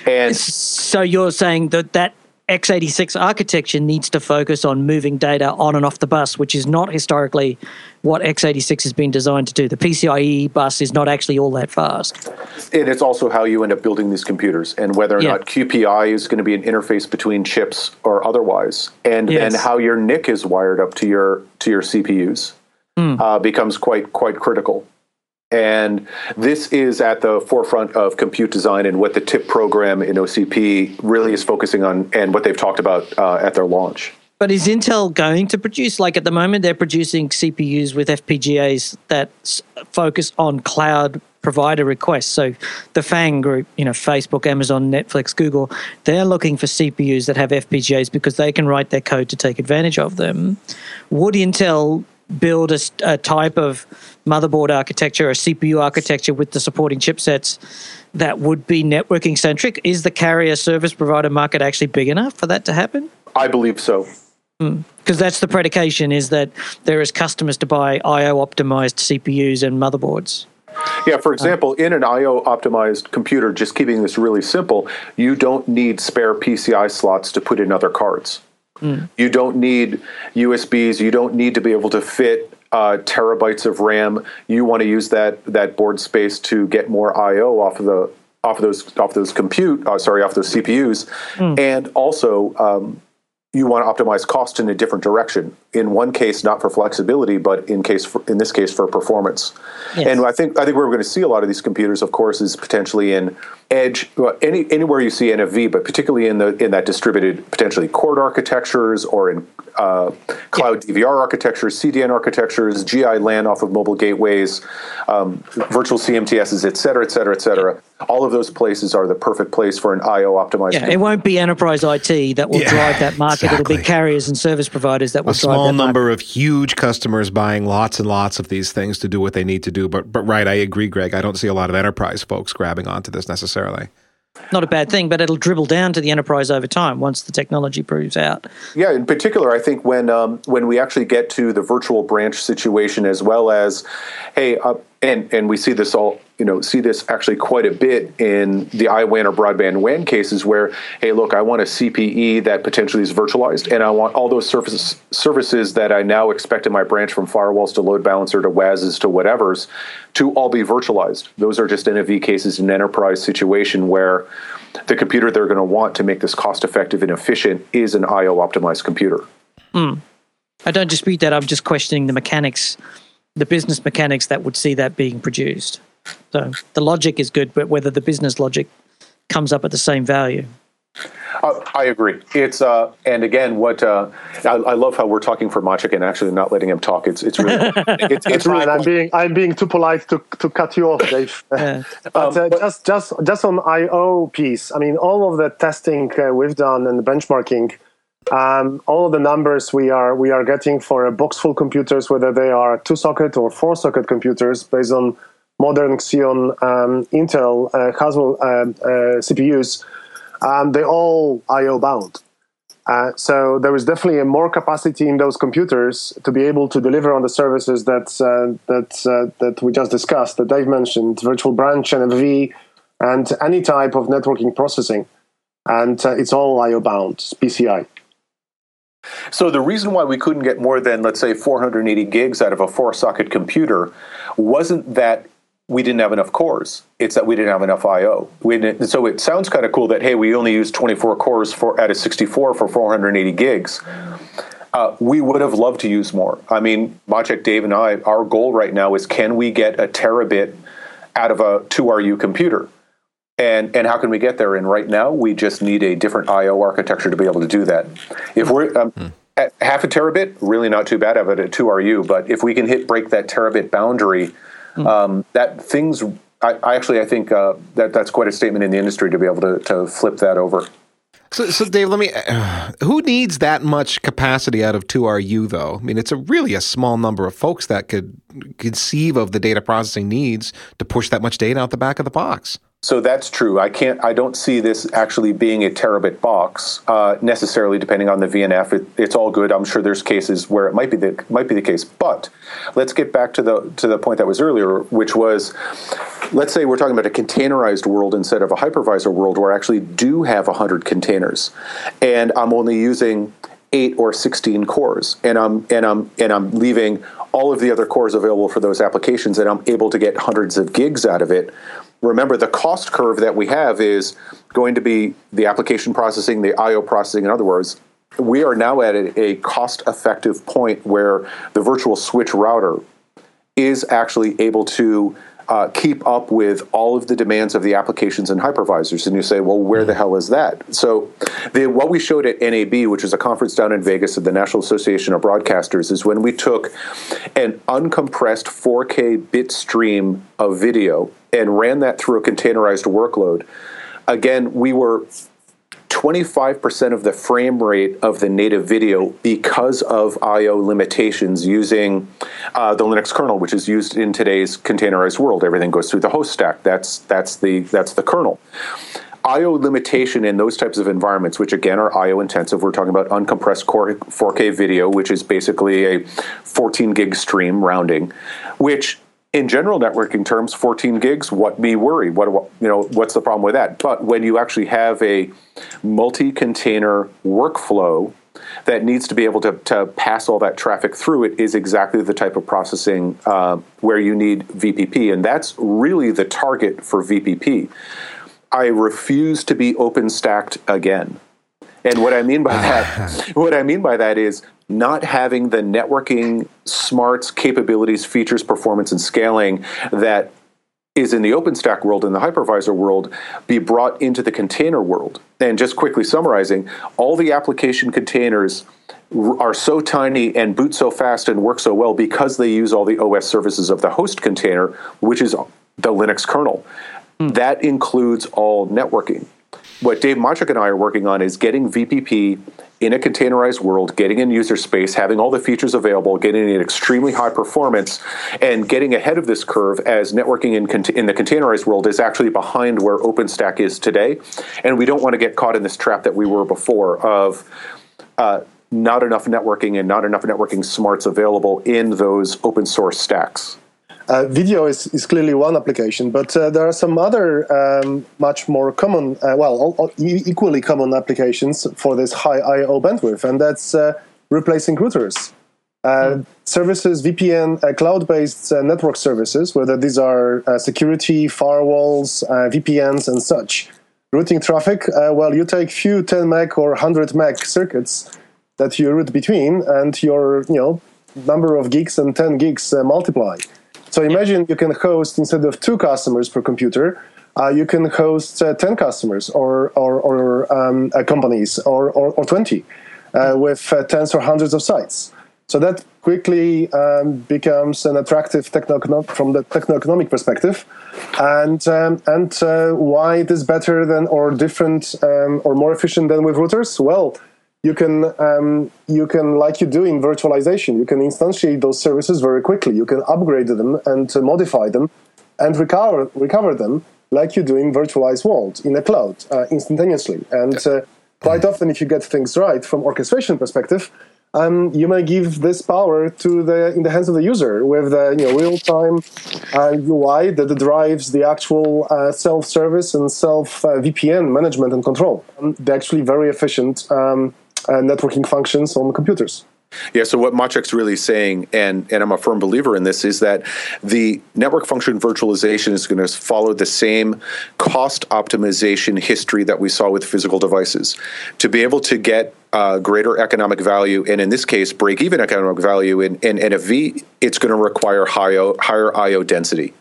And so you're saying that that x86 architecture needs to focus on moving data on and off the bus, which is not historically what x86 has been designed to do. The PCIe bus is not actually all that fast. And it's also how you end up building these computers and whether or yeah. not QPI is going to be an interface between chips or otherwise. And yes. then how your NIC is wired up to your to your CPUs mm. uh, becomes quite quite critical. And this is at the forefront of compute design and what the TIP program in OCP really is focusing on and what they've talked about uh, at their launch. But is Intel going to produce, like at the moment, they're producing CPUs with FPGAs that focus on cloud provider requests. So the FANG group, you know, Facebook, Amazon, Netflix, Google, they're looking for CPUs that have FPGAs because they can write their code to take advantage of them. Would Intel build a, a type of motherboard architecture or CPU architecture with the supporting chipsets that would be networking centric. Is the carrier service provider market actually big enough for that to happen? I believe so. Because mm. that's the predication is that there is customers to buy IO optimized CPUs and motherboards. Yeah, for example, in an IO optimized computer, just keeping this really simple, you don't need spare PCI slots to put in other cards. Mm. You don't need USBs. You don't need to be able to fit uh, terabytes of RAM. You want to use that that board space to get more I/O off of the off of those off those compute. Uh, sorry, off those CPUs, mm. and also um, you want to optimize cost in a different direction. In one case, not for flexibility, but in case for, in this case for performance. Yes. And I think I think where we're going to see a lot of these computers, of course, is potentially in edge, well, any anywhere you see NFV, but particularly in the in that distributed potentially core architectures or in uh, cloud yeah. DVR architectures, CDN architectures, GI LAN off of mobile gateways, um, virtual CMTSs, et cetera, et cetera, et cetera. All of those places are the perfect place for an IO optimized. Yeah, it won't be enterprise IT that will yeah, drive that market. Exactly. It'll be carriers and service providers that will drive small number of huge customers buying lots and lots of these things to do what they need to do. But but right, I agree, Greg. I don't see a lot of enterprise folks grabbing onto this necessarily not a bad thing, but it'll dribble down to the enterprise over time once the technology proves out. Yeah, in particular, I think when um, when we actually get to the virtual branch situation, as well as, hey, uh, and and we see this all you know see this actually quite a bit in the iWAN or broadband WAN cases where hey look I want a CPE that potentially is virtualized and I want all those services services that I now expect in my branch from firewalls to load balancer to WASs to whatever's to all be virtualized those are just NFV cases in an enterprise situation where the computer they're going to want to make this cost effective and efficient is an IO optimized computer. Mm. I don't dispute that. I'm just questioning the mechanics the business mechanics that would see that being produced. So the logic is good, but whether the business logic comes up at the same value. Uh, I agree. It's uh, and again, what uh, I, I, love how we're talking for Maciek and actually not letting him talk. It's it's really it's, it's really. I'm being I'm being too polite to, to cut you off, Dave. Yeah. but, um, but, just just just on IO piece. I mean, all of the testing uh, we've done and the benchmarking um, all of the numbers we are we are getting for a box full computers, whether they are two socket or four socket computers, based on modern Xeon um, Intel uh, Haswell uh, uh, CPUs, um, they all I/O bound. Uh, so there is definitely a more capacity in those computers to be able to deliver on the services that uh, that uh, that we just discussed, that Dave mentioned, virtual branch, NFV, and any type of networking processing. And it's all IO bound, PCI. So the reason why we couldn't get more than, let's say, 480 gigs out of a four socket computer wasn't that we didn't have enough cores. It's that we didn't have enough I/O. so it sounds kind of cool that hey, we only use 24 cores for out of 64 for 480 gigs. Uh, we would have loved to use more. I mean, Maciek, Dave, and I, our goal right now is can we get a terabit out of a 2RU computer? And, and how can we get there? And right now, we just need a different I/O architecture to be able to do that. If we're um, hmm. at half a terabit, really not too bad of it at 2RU. But if we can hit break that terabit boundary, Mm. Um, that things, I, I, actually, I think uh, that that's quite a statement in the industry to be able to, to flip that over. So, so Dave, let me. Uh, who needs that much capacity out of 2RU, though? I mean, it's a really a small number of folks that could conceive of the data processing needs to push that much data out the back of the box. So that's true. I can't. I don't see this actually being a terabit box uh, necessarily. Depending on the VNF, it, it's all good. I'm sure there's cases where it might be the might be the case. But let's get back to the to the point that was earlier, which was, let's say we're talking about a containerized world instead of a hypervisor world, where I actually do have hundred containers, and I'm only using eight or 16 cores and I'm and I'm and I'm leaving all of the other cores available for those applications and I'm able to get hundreds of gigs out of it remember the cost curve that we have is going to be the application processing, the IO processing, in other words. We are now at a, cost effective point where the virtual switch router is actually able to uh, keep up with all of the demands of the applications and hypervisors. And you say, well, where the hell is that? So, the, what we showed at NAB, which is a conference down in Vegas at the National Association of Broadcasters, is when we took an uncompressed 4K bit stream of video and ran that through a containerized workload. Again, we were 25% of the frame rate of the native video because of I/O limitations using uh, the Linux kernel, which is used in today's containerized world. Everything goes through the host stack. That's that's the that's the kernel. I/O limitation in those types of environments, which again are I/O intensive. We're talking about uncompressed 4K video, which is basically a 14 gig stream rounding, which in general networking terms, 14 gigs, what me worry? What, you know, what's the problem with that? But when you actually have a multi-container workflow that needs to be able to, to pass all that traffic through it is exactly the type of processing uh, where you need VPP. And that's really the target for VPP. I refuse to be open stacked again. And what I mean by that, what I mean by that is not having the networking smarts, capabilities, features, performance, and scaling that is in the OpenStack world and the hypervisor world be brought into the container world. And just quickly summarizing, all the application containers are so tiny and boot so fast and work so well because they use all the OS services of the host container, which is the Linux kernel. Mm. That includes all networking what Dave Maciek and I are working on is getting VPP in a containerized world, getting in user space, having all the features available, getting it extremely high performance, and getting ahead of this curve as networking in, in the containerized world is actually behind where OpenStack is today. And we don't want to get caught in this trap that we were before of uh, not enough networking and not enough networking smarts available in those open source stacks. Uh, video is, is clearly one application, but uh, there are some other um, much more common, uh, well, all, all equally common applications for this high I/O bandwidth, and that's uh, replacing routers. Mm. Services, VPN, uh, cloud-based network services, whether these are security, firewalls, VPNs, and such. Routing traffic, well, you take few 10 meg or 100 meg circuits that you route between, and your you know number of gigs and 10 gigs multiply. So imagine you can host instead of two customers per computer, uh, you can host uh, 10 customers or, or, or um, uh, companies or, or, or 20 uh, with uh, tens or hundreds of sites. So that quickly um, becomes an attractive techno from the techno-economic perspective. And, um, and uh, why it is better than or different um, or more efficient than with routers? Well, you can um, you can like you do in virtualization you can instantiate those services very quickly. You can upgrade them and uh, modify them and recover recover them like you do in virtualized world in a cloud uh, instantaneously. And uh, quite often if you get things right from orchestration perspective um, you may give this power to the in the hands of the user with the you know, real time uh, UI that drives the actual uh, self service and self uh, VPN management and control. Um, they're actually very efficient um, uh, networking functions on computers. Yeah, so what Maciek's really saying, and, and I'm a firm believer in this, is that the network function virtualization is going to follow the same cost optimization history that we saw with physical devices. To be able to get uh, greater economic value, and in this case, break even economic value in, in NFV, it's going to require higher, higher IO density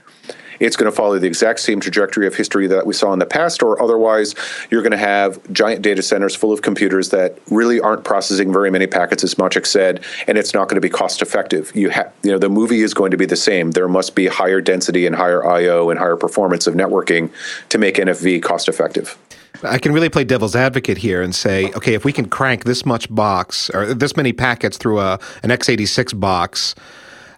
it's going to follow the exact same trajectory of history that we saw in the past, or otherwise, you're going to have giant data centers full of computers that really aren't processing very many packets, as Maciek said, and it's not going to be cost effective. You have, you know, the movie is going to be the same. There must be higher density and higher I/O and higher performance of networking to make NFV cost effective. I can really play devil's advocate here and say, okay, if we can crank this much box or this many packets through a an x86 box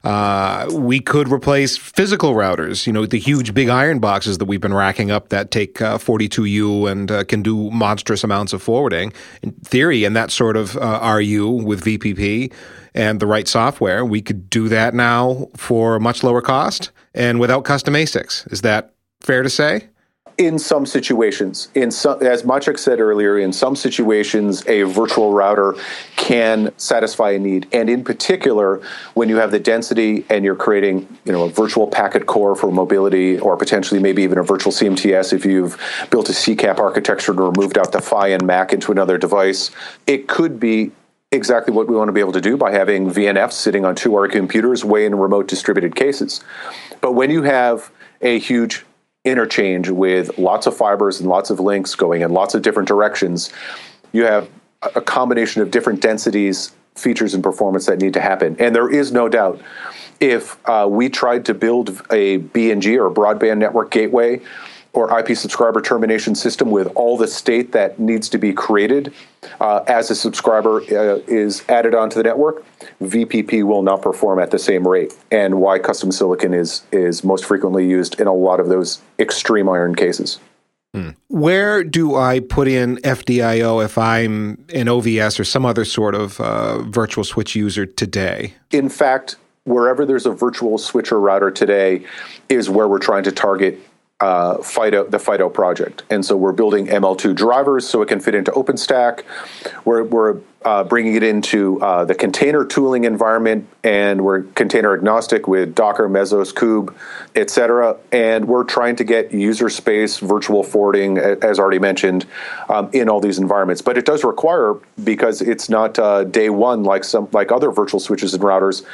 uh, we could replace physical routers, you know, the huge big iron boxes that we've been racking up that take uh, 42U and uh, can do monstrous amounts of forwarding. In theory, and that sort of uh, RU with VPP and the right software, we could do that now for much lower cost and without custom ASICs. Is that fair to say? In some situations in some as Maciek said earlier in some situations a virtual router can satisfy a need. And in particular when you have the density and you're creating you know a virtual packet core for mobility or potentially maybe even a virtual CMTS if you've built a CCAP architecture and removed out the PHY and MAC into another device it could be exactly what we want to be able to do by having VNFs sitting on two ARC computers way in remote distributed cases. But when you have a huge interchange with lots of fibers and lots of links going in lots of different directions, you have a combination of different densities, features, and performance that need to happen. And there is no doubt if uh, we tried to build a BNG or a broadband network gateway or IP subscriber termination system with all the state that needs to be created uh, as a subscriber uh, is added onto the network, VPP will not perform at the same rate. And why custom silicon is is most frequently used in a lot of those extreme iron cases. Hmm. Where do I put in FD.io if I'm an OVS or some other sort of uh, virtual switch user today? In fact, wherever there's a virtual switcher router today is where we're trying to target uh, FIDO, the FIDO project. And so we're building ML2 drivers so it can fit into OpenStack. We're, we're uh, bringing it into uh, the container tooling environment, and we're container agnostic with Docker, Mesos, Kube, et cetera. And we're trying to get user space, virtual forwarding, as already mentioned, um, in all these environments. But it does require, because it's not uh, day one like some like other virtual switches and routers,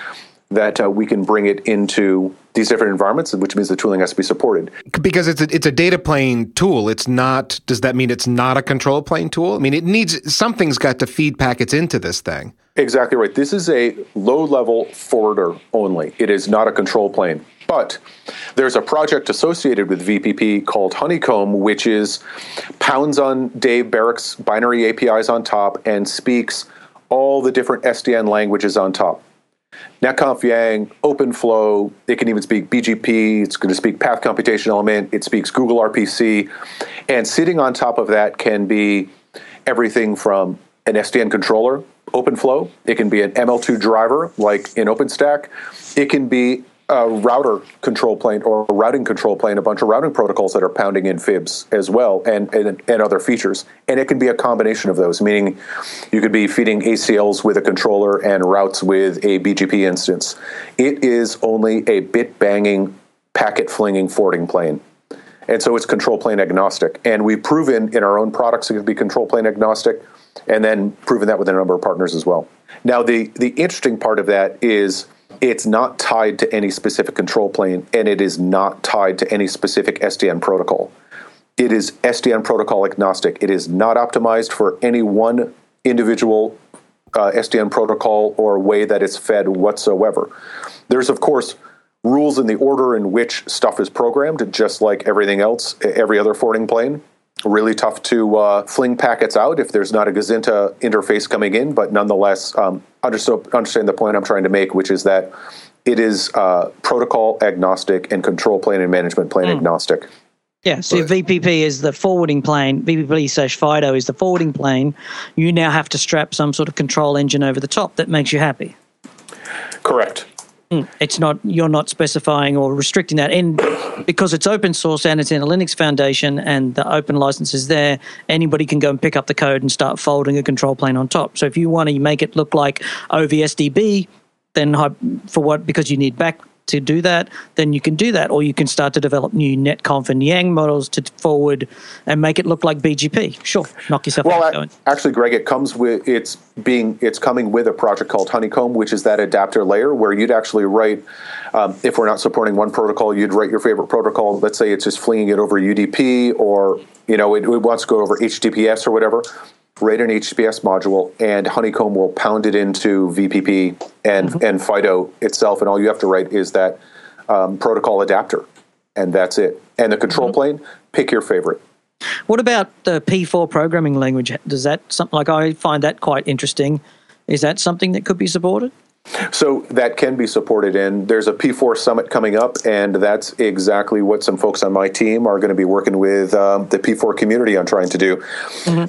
that uh, we can bring it into these different environments, which means the tooling has to be supported. Because it's a, it's a data plane tool. It's not. Does that mean it's not a control plane tool? I mean, it needs something's got to feed packets into this thing. Exactly right. This is a low level forwarder only. It is not a control plane. But there's a project associated with VPP called Honeycomb, which is pounds on Dave Barach's binary APIs on top and speaks all the different SDN languages on top. NetConf Yang, OpenFlow, it can even speak BGP, it's going to speak Path Computation Element, it speaks Google RPC. And sitting on top of that can be everything from an SDN controller, OpenFlow, it can be an ML2 driver like in OpenStack, it can be a router control plane or a routing control plane, a bunch of routing protocols that are pounding in fibs as well, and, and, and other features. And it can be a combination of those, meaning you could be feeding ACLs with a controller and routes with a BGP instance. It is only a bit banging, packet flinging forwarding plane. And so it's control plane agnostic. And we've proven in our own products it can be control plane agnostic, and then proven that with a number of partners as well. Now, the, the interesting part of that is it's not tied to any specific control plane and it is not tied to any specific SDN protocol. It is SDN protocol agnostic. It is not optimized for any one individual uh, SDN protocol or way that it's fed whatsoever. There's, of course, rules in the order in which stuff is programmed, just like everything else, every other forwarding plane really tough to uh, fling packets out if there's not a Gazinta interface coming in, but nonetheless, um, understand, understand the point I'm trying to make, which is that it is uh, protocol agnostic and control plane and management plane mm. agnostic. Yeah, so if VPP is the forwarding plane, VPP slash FIDO is the forwarding plane, you now have to strap some sort of control engine over the top that makes you happy. Correct. Mm, it's not you're not specifying or restricting that, and because it's open source and it's in a Linux Foundation and the open license is there, anybody can go and pick up the code and start folding a control plane on top. So if you want to make it look like OVSDB, then for what because you need back to do that, then you can do that, or you can start to develop new netconf and Yang models to forward and make it look like BGP. Sure, knock yourself Well, out going. actually, Greg, it comes with it's being it's coming with a project called Honeycomb, which is that adapter layer where you'd actually write. Um, if we're not supporting one protocol, you'd write your favorite protocol. Let's say it's just flinging it over UDP, or you know it, it wants to go over HTTPS or whatever. Write an HTTPS module, and Honeycomb will pound it into VPP and and FIDO itself, and all you have to write is that um, protocol adapter, and that's it. And the control plane, pick your favorite. What about the P4 programming language? Does that something like I find that quite interesting? Is that something that could be supported? So that can be supported, and there's a P4 summit coming up, and that's exactly what some folks on my team are going to be working with um, the P4 community on trying to do.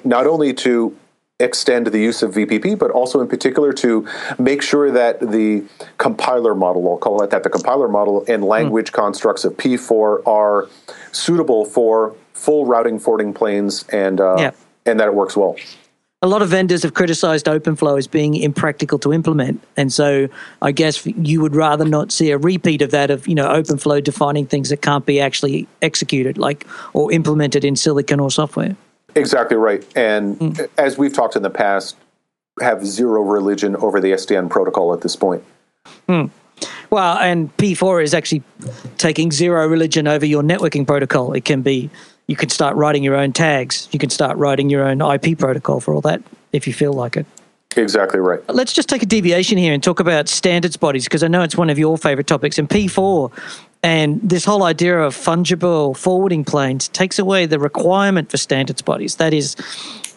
Not only to extend the use of VPP, but also in particular to make sure that the compiler model, I'll call it that, the compiler model and language constructs of P4 are suitable for full routing forwarding planes and uh, Yeah. and that it works well. A lot of vendors have criticized OpenFlow as being impractical to implement, and so I guess you would rather not see a repeat of that of you know OpenFlow defining things that can't be actually executed, like or implemented in silicon or software. Exactly right. And hmm. as we've talked in the past, have zero religion over the SDN protocol at this point. Hmm. Well, and P4 is actually taking zero religion over your networking protocol. It can be you can start writing your own tags. You can start writing your own IP protocol for all that if you feel like it. Exactly right. Let's just take a deviation here and talk about standards bodies because I know it's one of your favorite topics. And P4 and this whole idea of fungible forwarding planes takes away the requirement for standards bodies. That is,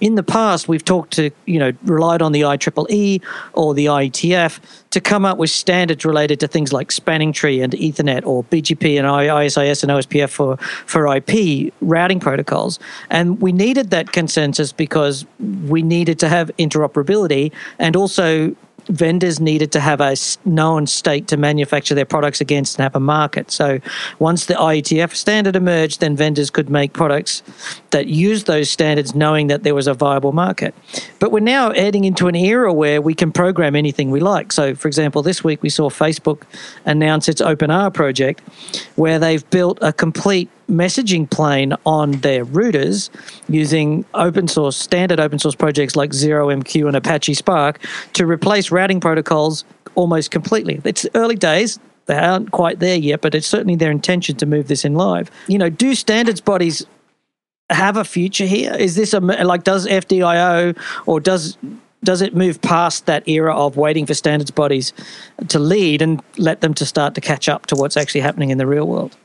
in the past, we've talked to, you know, relied on the IEEE or the IETF to come up with standards related to things like spanning tree and Ethernet or BGP and ISIS and OSPF for, for IP routing protocols. And we needed that consensus because we needed to have interoperability and also vendors needed to have a known state to manufacture their products against and have a market. So once the IETF standard emerged, then vendors could make products that use those standards knowing that there was a viable market. But we're now heading into an era where we can program anything we like. So, for example, this week we saw Facebook announce its OpenR project where they've built a complete messaging plane on their routers using open source standard open source projects like ZeroMQ and Apache Spark to replace routing protocols almost completely. It's early days. They aren't quite there yet, but it's certainly their intention to move this in live. You know, do standards bodies have a future here? Is this a like does FD.io or does does it move past that era of waiting for standards bodies to lead and let them to start to catch up to what's actually happening in the real world?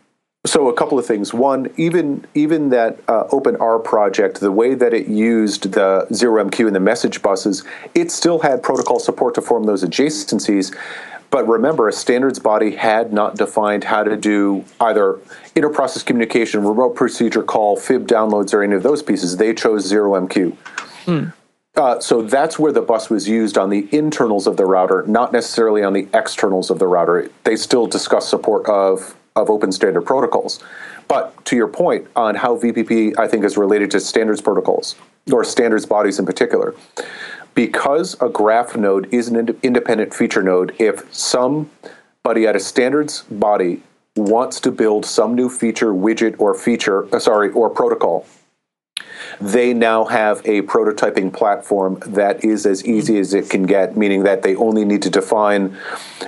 So a couple of things. One, even even that uh, R project, the way that it used the ZeroMQ and the message buses, it still had protocol support to form those adjacencies. But remember, a standards body had not defined how to do either interprocess communication, remote procedure call, FIB downloads, or any of those pieces. They chose ZeroMQ. Uh, so that's where the bus was used on the internals of the router, not necessarily on the externals of the router. They still discuss support of, of open standard protocols. But to your point on how VPP, I think, is related to standards protocols or standards bodies in particular, because a graph node is an ind- independent feature node, if somebody at a standards body wants to build some new feature, widget, or feature, uh, sorry, or protocol, they now have a prototyping platform that is as easy mm-hmm. as it can get, meaning that they only need to define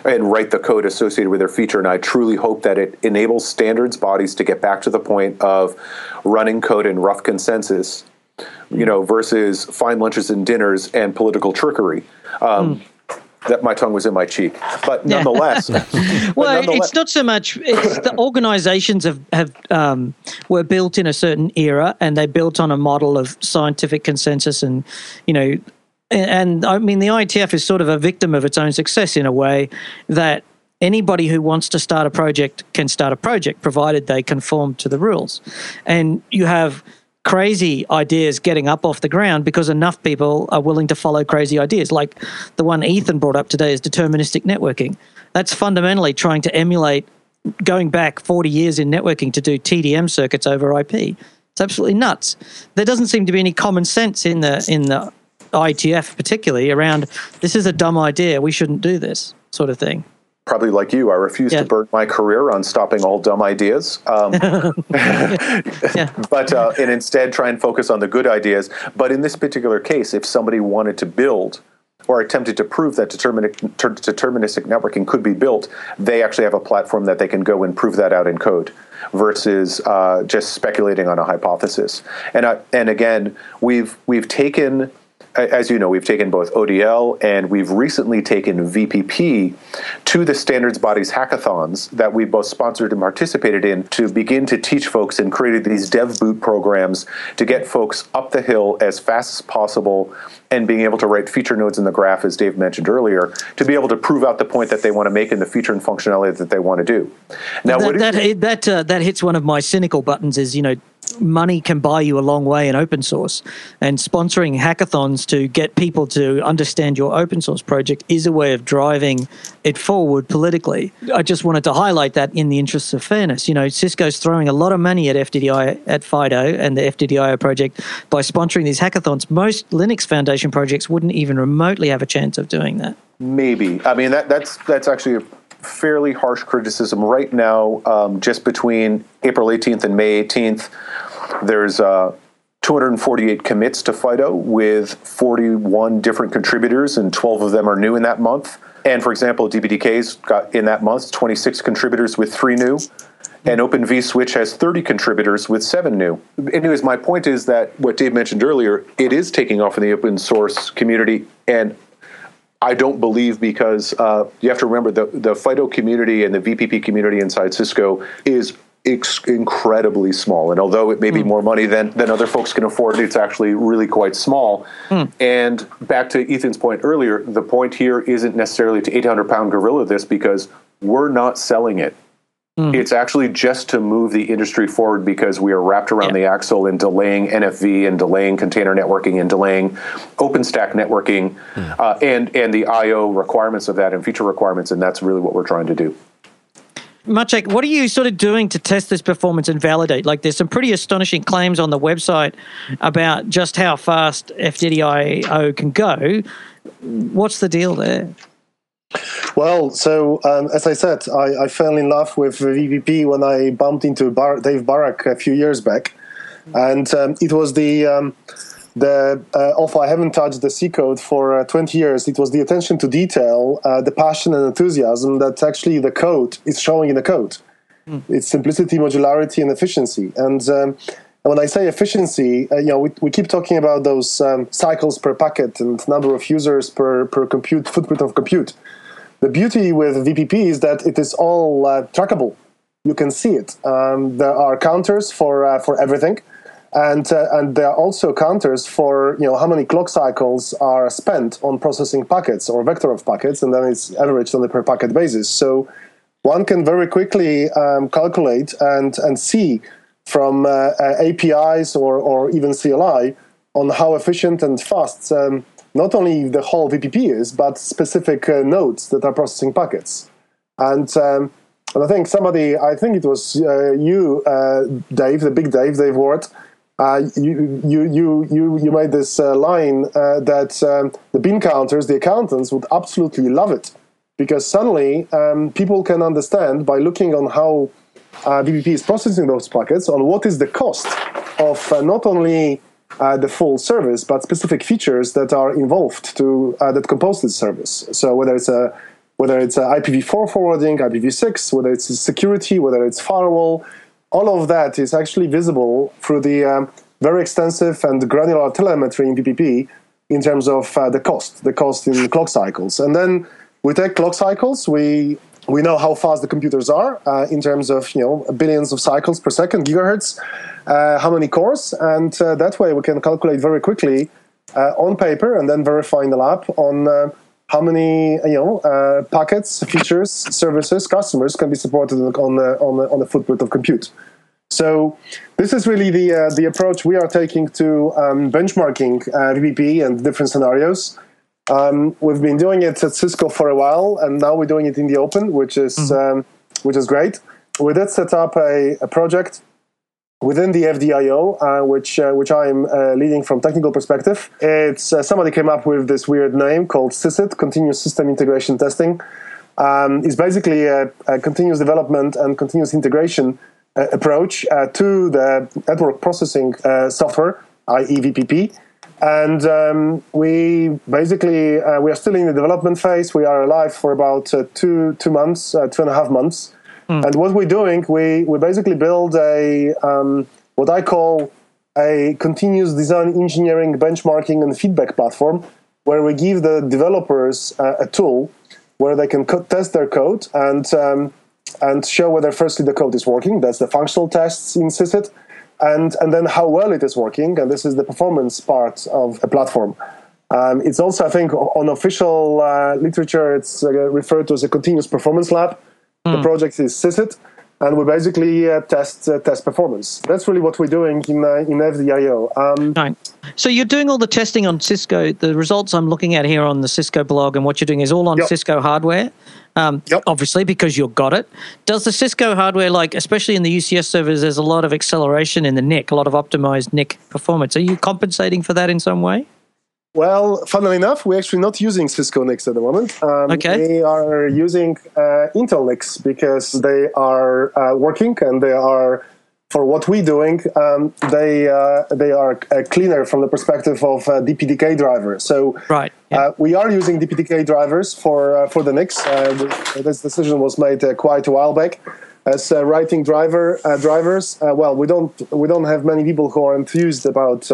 and write the code associated with their feature. And I truly hope that it enables standards bodies to get back to the point of running code in rough consensus, you mm. know, versus fine lunches and dinners and political trickery. Um, mm. That my tongue was in my cheek, but nonetheless, but Well, nonetheless- it's not so much. It's the organisations have have um, were built in a certain era, and they built on a model of scientific consensus, and you know, and, and I mean the IETF is sort of a victim of its own success in a way that anybody who wants to start a project can start a project, provided they conform to the rules. And you have crazy ideas getting up off the ground because enough people are willing to follow crazy ideas. Like the one Ethan brought up today is deterministic networking. That's fundamentally trying to emulate going back 40 years in networking to do TDM circuits over IP. It's absolutely nuts. There doesn't seem to be any common sense in the in the IETF particularly around this is a dumb idea. We shouldn't do this sort of thing probably like you, I refuse yeah. to burn my career on stopping all dumb ideas. Um, yeah. But uh, and instead try and focus on the good ideas. But in this particular case, if somebody wanted to build or attempted to prove that deterministic networking could be built, they actually have a platform that they can go and prove that out in code versus uh, just speculating on a hypothesis. And and again, we've we've taken as you know, we've taken both ODL and we've recently taken VPP to the standards bodies hackathons that we both sponsored and participated in to begin to teach folks and created these dev boot programs to get folks up the hill as fast as possible and being able to write feature nodes in the graph, as Dave mentioned earlier, to be able to prove out the point that they want to make in the feature and functionality that they want to do. Now, that that, that, uh, that hits one of my cynical buttons. Is you know money can buy you a long way in open source. And sponsoring hackathons to get people to understand your open source project is a way of driving it forward politically. I just wanted to highlight that in the interests of fairness. You know, Cisco's throwing a lot of money at FDDI, at FIDO and the FD.io project by sponsoring these hackathons. Most Linux Foundation projects wouldn't even remotely have a chance of doing that. Maybe. I mean, that, that's, that's actually a fairly harsh criticism right now, um, just between April 18th and May 18th. There's uh, 248 commits to FIDO with 41 different contributors, and 12 of them are new in that month. And for example, DPDK's got in that month 26 contributors with three new, and Open vSwitch has 30 contributors with seven new. Anyways, my point is that what Dave mentioned earlier, it is taking off in the open source community, and I don't believe because uh, you have to remember the the FD.io community and the VPP community inside Cisco is ex- incredibly small. And although it may be mm. more money than, than other folks can afford, it's actually really quite small. Mm. And back to Ethan's point earlier, the point here isn't necessarily to 800 pound gorilla this because we're not selling it. Mm. It's actually just to move the industry forward because we are wrapped around yeah. the axle in delaying NFV and delaying container networking and delaying OpenStack networking mm. uh, and and the I/O requirements of that and feature requirements, and that's really what we're trying to do. Maciek, what are you sort of doing to test this performance and validate? Like, there's some pretty astonishing claims on the website about just how fast FD.io can go. What's the deal there? Well, so um, as I said, I, I, fell in love with VPP when I bumped into Bar- Dave Barach a few years back, and um, it was the um, the uh, although I haven't touched the C code for uh, 20 years, it was the attention to detail, uh, the passion and enthusiasm that actually the code is showing in the code. Mm. It's simplicity, modularity, and efficiency. And um, when I say efficiency, uh, you know, we, we keep talking about those um, cycles per packet and number of users per per compute footprint of compute. The beauty with VPP is that it is all uh, trackable. You can see it. Um, there are counters for uh, for everything and uh, and there are also counters for you know how many clock cycles are spent on processing packets or vector of packets, and then it's averaged on a per packet basis. So one can very quickly um, calculate and and see from uh, uh, APIs or or even CLI on how efficient and fast um, not only the whole VPP is, but specific uh, nodes that are processing packets. And um, and I think somebody, I think it was uh, you, uh, Dave, the big Dave, Dave Ward, uh, you, you, you, you, you made this uh, line uh, that um, the bean counters, the accountants, would absolutely love it because suddenly um, people can understand by looking on how uh, VPP is processing those packets on what is the cost of not only uh, the full service but specific features that are involved to that compose this service. So whether it's a whether it's IPv4 forwarding, IPv6, whether it's security, whether it's firewall, all of that is actually visible through the um, very extensive and granular telemetry in VPP in terms of uh, the cost, the cost in clock cycles. And then we take clock cycles, we we know how fast the computers are uh, in terms of you know billions of cycles per second, gigahertz, uh, how many cores, and uh, that way we can calculate very quickly uh, on paper and then verify in the lab on uh, how many you know uh, packets, features, services, customers can be supported on the on the on the footprint of compute. So this is really the the approach we are taking to um, benchmarking uh, and different scenarios. Um, we've been doing it at Cisco for a while, and now we're doing it in the open, which is mm-hmm. um, which is great. We did set up a, a project within the FD.io, uh, which uh, which I'm uh, leading from technical perspective. It's uh, somebody came up with this weird name called CSIT, Continuous System Integration Testing. Um, it's basically a, a, continuous development and continuous integration uh, approach uh, to the network processing software, i.e. VPP. And um, we basically we are still in the development phase. We are alive for about two two months, two and a half months. Mm. And what we're doing, we, we basically build a um, what I call a continuous design engineering benchmarking and feedback platform where we give the developers uh, a tool where they can co- test their code and um, and show whether firstly the code is working. That's the functional tests in CSIT, and and then how well it is working. And this is the performance part of a platform. Um, it's also, I think, on official uh, literature, it's uh, referred to as a continuous performance lab Mm. The hmm. project is CSIT, and we basically uh, test uh, test performance. That's really what we're doing in uh, in FD.io. Um, right. So you're doing all the testing on Cisco. The results I'm looking at here on the Cisco blog, and what you're doing is all on yep. Cisco hardware. Um, yep. Obviously, because you've got it. Does the Cisco hardware, like especially in the UCS servers, there's a lot of acceleration in the NIC, a lot of optimized NIC performance. Are you compensating for that in some way? Well, funnily enough, we're actually not using Cisco NICs at the moment. Um, okay. We are using uh, Intel NICs because they are uh, working and they are, for what we're doing, um, they uh, they are uh, cleaner from the perspective of uh, DPDK driver. So right. Uh, we are using DPDK drivers for for the NICs. this decision was made quite a while back. As writing driver drivers, well, we don't we don't have many people who are enthused about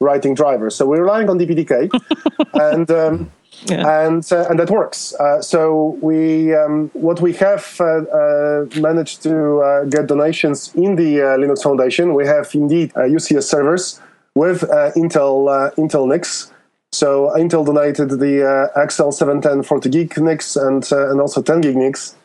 writing drivers. So we're relying on DPDK, and um, yeah. and uh, and that works. Uh, so we um, what we have uh, uh managed to uh, get donations in the uh, Linux Foundation. We have indeed UCS servers with Intel Intel NICs. So Intel donated the XL 710 40 gig NICs and and also 10 gig NICs,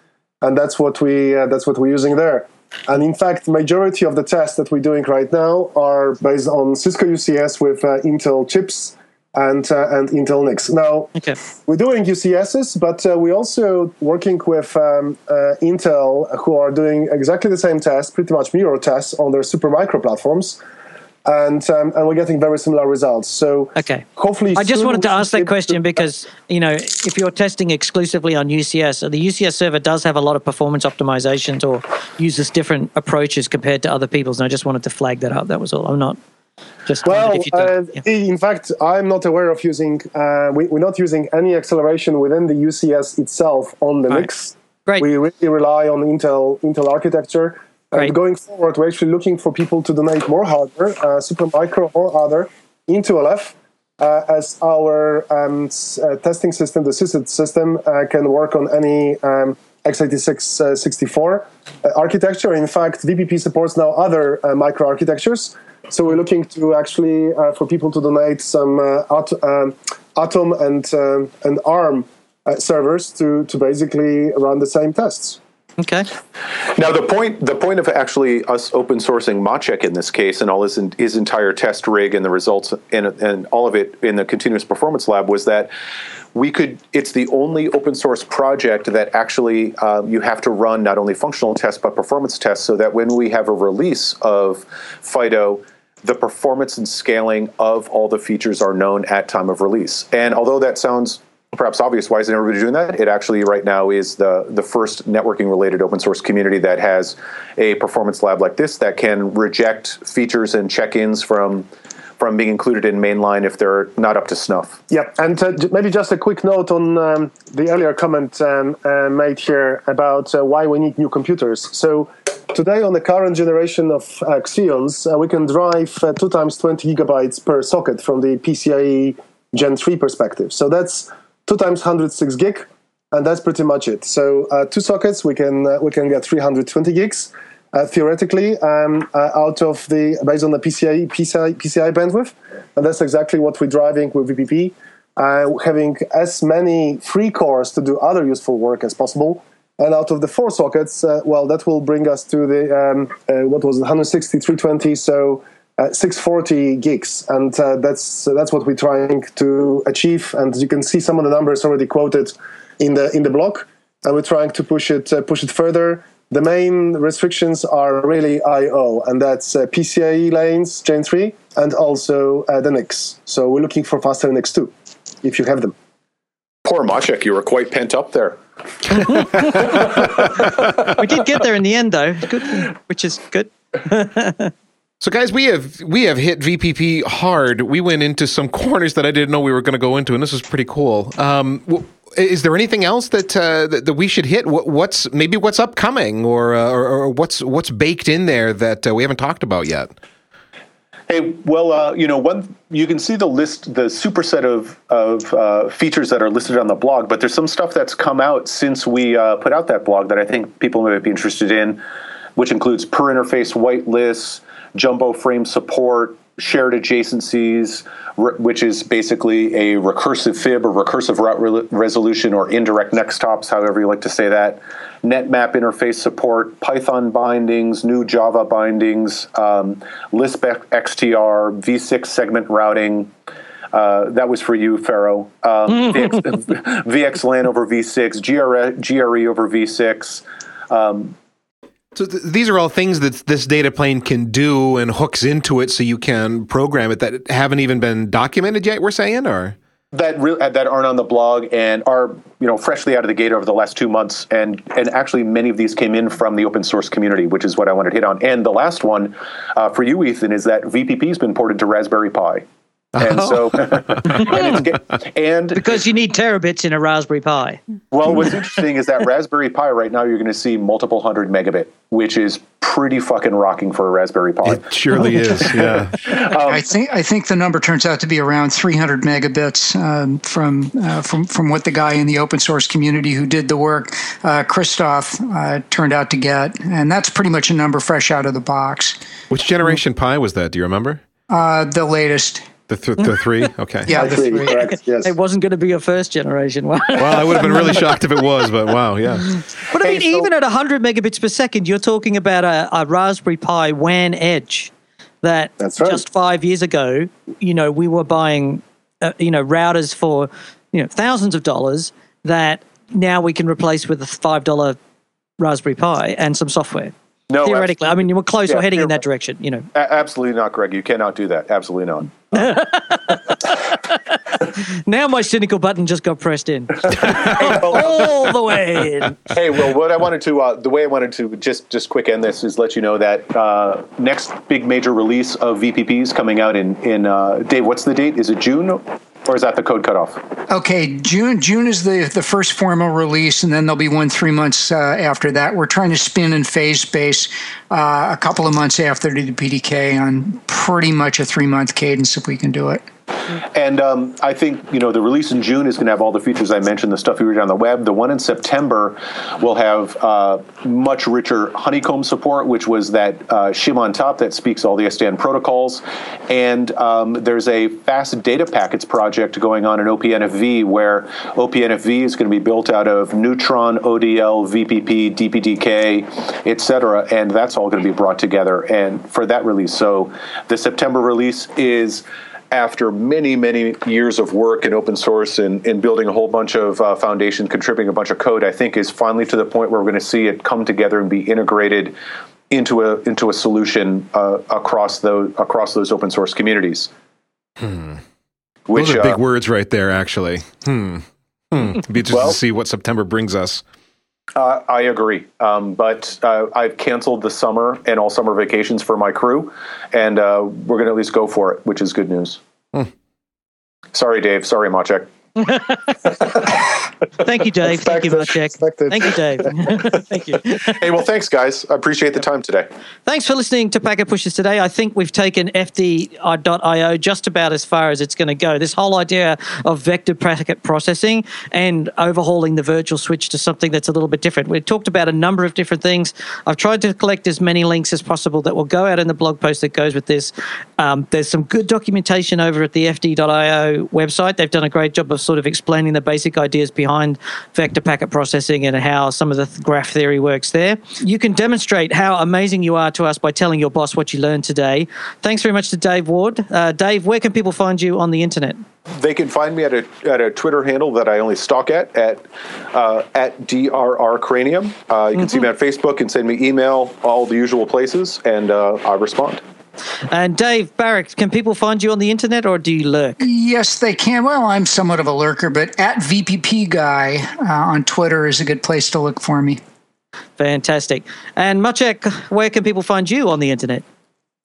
and that's what we that's what we're using there. And in fact, majority of the tests that we're doing right now are based on Cisco UCS with Intel chips and uh, and Intel NICs. Now okay. we're doing UCSs, but uh, we're also working with um, uh, Intel, who are doing exactly the same tests, pretty much mirror tests on their Supermicro platforms and um, and we're getting very similar results. So okay, hopefully, I just wanted to ask that question because you know if you're testing exclusively on UCS, the UCS server does have a lot of performance optimizations or uses different approaches compared to other people's, and I just wanted to flag that up. That was all. I'm not. Just well, uh, yeah. in fact, I'm not aware of using. Uh, we, are not using any acceleration within the UCS itself on the NICs. Great. We really rely on Intel Intel architecture and going forward, we're actually looking for people to donate more hardware, uh, Supermicro or other, into LF, uh, as our um, uh, testing system, the system, uh, can work on any um, x86 64 uh, architecture. In fact, VPP supports now other uh, microarchitectures. So we're looking to actually for people to donate some At- um, Atom and um, and ARM servers to to basically run the same tests. Okay. Now the point the point of actually us open sourcing Maciek in this case and all his his entire test rig and the results and and all of it in the continuous performance lab was that we could it's the only open source project that actually um, you have to run not only functional tests but performance tests so that when we have a release of FD.io the performance and scaling of all the features are known at time of release and although that sounds perhaps obvious why isn't everybody doing that it actually right now is the the first networking related open source community that has a performance lab like this that can reject features and check-ins from from being included in mainline if they're not up to snuff. Yeah, and uh, maybe just a quick note on um, the earlier comment um, uh, made here about uh, why we need new computers. So today on the current generation of Xeons, uh, we can drive uh, two times 20 gigabytes per socket from the PCIe Gen 3 perspective. So that's two times 106 gig, and that's pretty much it. So uh, two sockets, we can uh, we can get 320 gigs uh, theoretically um, uh, out of the based on the PCI, PCI PCI bandwidth, and that's exactly what we're driving with VPP. having as many free cores to do other useful work as possible. And out of the four sockets, uh, well, that will bring us to the um, uh, what was it, 160, 320, so uh, 640 gigs, and uh, that's that's what we're trying to achieve. And you can see some of the numbers already quoted in the in the blog, and we're trying to push it uh, push it further. The main restrictions are really I/O, and that's uh, PCIe lanes, Gen 3, and also uh, the NICs. So we're looking for faster NICs too, if you have them. Poor Maciek, you were quite pent up there. we did get there in the end, though, good, which is good. So, guys, we have we have hit VPP hard. We went into some corners that I didn't know we were going to go into, and this was pretty cool. Um, is there anything else that, uh, that, that we should hit? What's maybe what's upcoming, or uh, or, or, what's what's baked in there that uh, we haven't talked about yet? Hey, well, uh, you know, one you can see the list, the superset of of uh, features that are listed on the blog, but there's some stuff that's come out since we uh, put out that blog that I think people might be interested in, which includes per interface whitelists jumbo frame support, shared adjacencies, which is basically a recursive fib or recursive route re- resolution or indirect next stops, however you like to say that. NetMap interface support, Python bindings, new Java bindings, um, Lisp XTR, V6 segment routing. Uh, that was for you, Ferro. Um, VX, VXLAN over V6, GRE, GRE over V6. Um, so th- these are all things that this data plane can do and hooks into it, so you can program it that haven't even been documented yet. We're saying, or that re- that aren't on the blog and are you know freshly out of the gate over the last two months, and and actually many of these came in from the open source community, which is what I wanted to hit on. And the last one uh, for you, Ethan, is that VPP has been ported to Raspberry Pi. And so, and, and, because you need terabits in a Raspberry Pi. Well, what's interesting is that Raspberry Pi right now you're going to see multiple hundred megabit, which is pretty fucking rocking for a Raspberry Pi. It surely is. Yeah. um, I think I think the number turns out to be around 300 megabits um, from uh, from from what the guy in the open source community who did the work, uh, Christoph, uh, turned out to get, and that's pretty much a number fresh out of the box. Which generation Pi was that? Do you remember? Uh, the latest. The, th- the three? Okay. yeah, the three. Correct, yes. It wasn't going to be a first generation one. well, I would have been really shocked if it was, but wow, yeah. But I mean, hey, so, even at 100 megabits per second, you're talking about a, a Raspberry Pi WAN Edge that right. just five years ago, you know, we were buying, uh, you know, routers for, you know, thousands of dollars that now we can replace with a $5 Raspberry Pi and some software. No, theoretically, absolutely. I mean, you were close. Yeah, we're heading in that direction. You know, a- absolutely not, Greg. You cannot do that. Absolutely not. now my cynical button just got pressed in all the way in. Hey, well, what I wanted to, uh, the way I wanted to just just quick end this is let you know that uh, next big major release of VPPs coming out in in uh, Dave. What's the date? Is it June? Or is that the code cutoff? Okay, June June is the the first formal release, and then there'll be one three months uh, after that. We're trying to spin in phase space uh, a couple of months after the PDK on pretty much a three month cadence if we can do it. And um, I think you know the release in June is going to have all the features I mentioned, the stuff you read on the web. The one in September will have uh, much richer honeycomb support, which was that uh, shim on top that speaks all the SDN protocols. And um, there's a fast data packets project going on in OPNFV where OPNFV is going to be built out of Neutron, ODL, VPP, DPDK, etc. And that's all going to be brought together and for that release. So the September release is after many, many years of work in open source and, and building a whole bunch of uh, foundation, contributing a bunch of code, I think is finally to the point where we're going to see it come together and be integrated into a into a solution uh, across those across those open source communities. Hmm. Which, those are big uh, words right there. Actually, hmm. Hmm. Be interesting well, to see what September brings us. Uh, I agree, um, but uh, I've canceled the summer and all summer vacations for my crew, and uh, we're going to at least go for it, which is good news. Hmm. Sorry, Dave. Sorry, Maciek. Thank you, Dave. Thank you. Expected. Thank you, Dave. Thank you. Hey, well, thanks, guys. I appreciate the time today. Thanks for listening to Packet Pushers today. I think we've taken FD.io just about as far as it's going to go. This whole idea of vector packet processing and overhauling the virtual switch to something that's a little bit different. We've talked about a number of different things. I've tried to collect as many links as possible that will go out in the blog post that goes with this. Um, there's some good documentation over at the FD.io website. They've done a great job of sort of explaining the basic ideas behind vector packet processing and how some of the th- graph theory works there. You can demonstrate how amazing you are to us by telling your boss what you learned today. Thanks very much to Dave Ward. Uh, Dave, where can people find you on the internet? They can find me at a at a Twitter handle that I only stalk at at uh, at drr cranium. Uh, you can see me on Facebook and send me email, all the usual places, and uh, I respond. And Dave Barach, can people find you on the internet or do you lurk? Yes, they can. Well, I'm somewhat of a lurker, but at VPP Guy uh, on Twitter is a good place to look for me. Fantastic. And Maciek, where can people find you on the internet?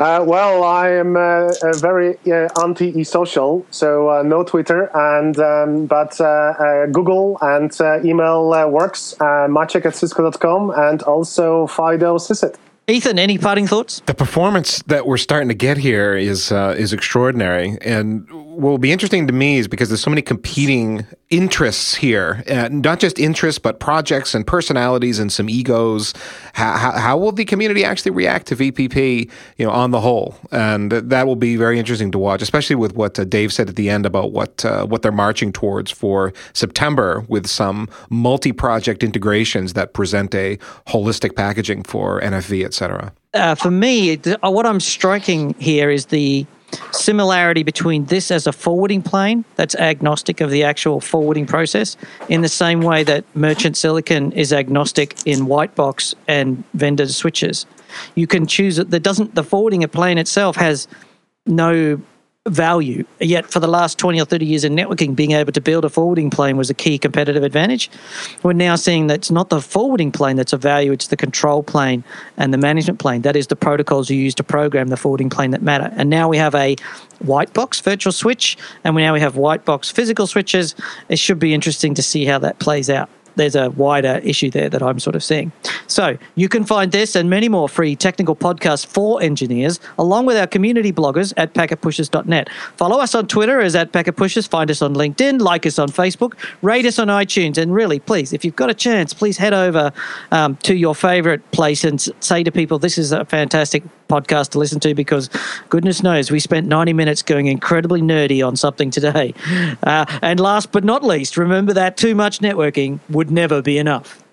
Uh, well, I am uh, very uh, anti-e-social, so uh, no Twitter, and um, but uh, uh, Google and uh, email uh, works. Uh, Maciek at Cisco.com and also FD.io CSIT. Ethan, any parting thoughts? The performance that we're starting to get here is uh, is extraordinary, and what will be interesting to me is because there's so many competing interests here, uh, not just interests but projects and personalities and some egos. How, how, how will the community actually react to VPP, you know, on the whole? And that will be very interesting to watch, especially with what uh, Dave said at the end about what uh, what they're marching towards for September with some multi-project integrations that present a holistic packaging for NFV, etc. Uh, for me, uh, what I'm striking here is the similarity between this as a forwarding plane that's agnostic of the actual forwarding process, in the same way that merchant silicon is agnostic in white box and vendor switches. You can choose it. That doesn't the forwarding plane itself has no value. Yet for the last 20 or 30 years in networking, being able to build a forwarding plane was a key competitive advantage. We're now seeing that it's not the forwarding plane that's of value, it's the control plane and the management plane. That is the protocols you use to program the forwarding plane that matter. And now we have a white box virtual switch, and we now we have white box physical switches. It should be interesting to see how that plays out there's a wider issue there that I'm sort of seeing. So you can find this and many more free technical podcasts for engineers, along with our community bloggers at packetpushers.net. Follow us on Twitter as at packetpushers. Find us on LinkedIn, like us on Facebook, rate us on iTunes, and really, please, if you've got a chance, please head over um, to your favorite place and say to people, "This is a fantastic." Podcast to listen to because goodness knows we spent 90 minutes going incredibly nerdy on something today. Uh, and last but not least, remember that too much networking would never be enough.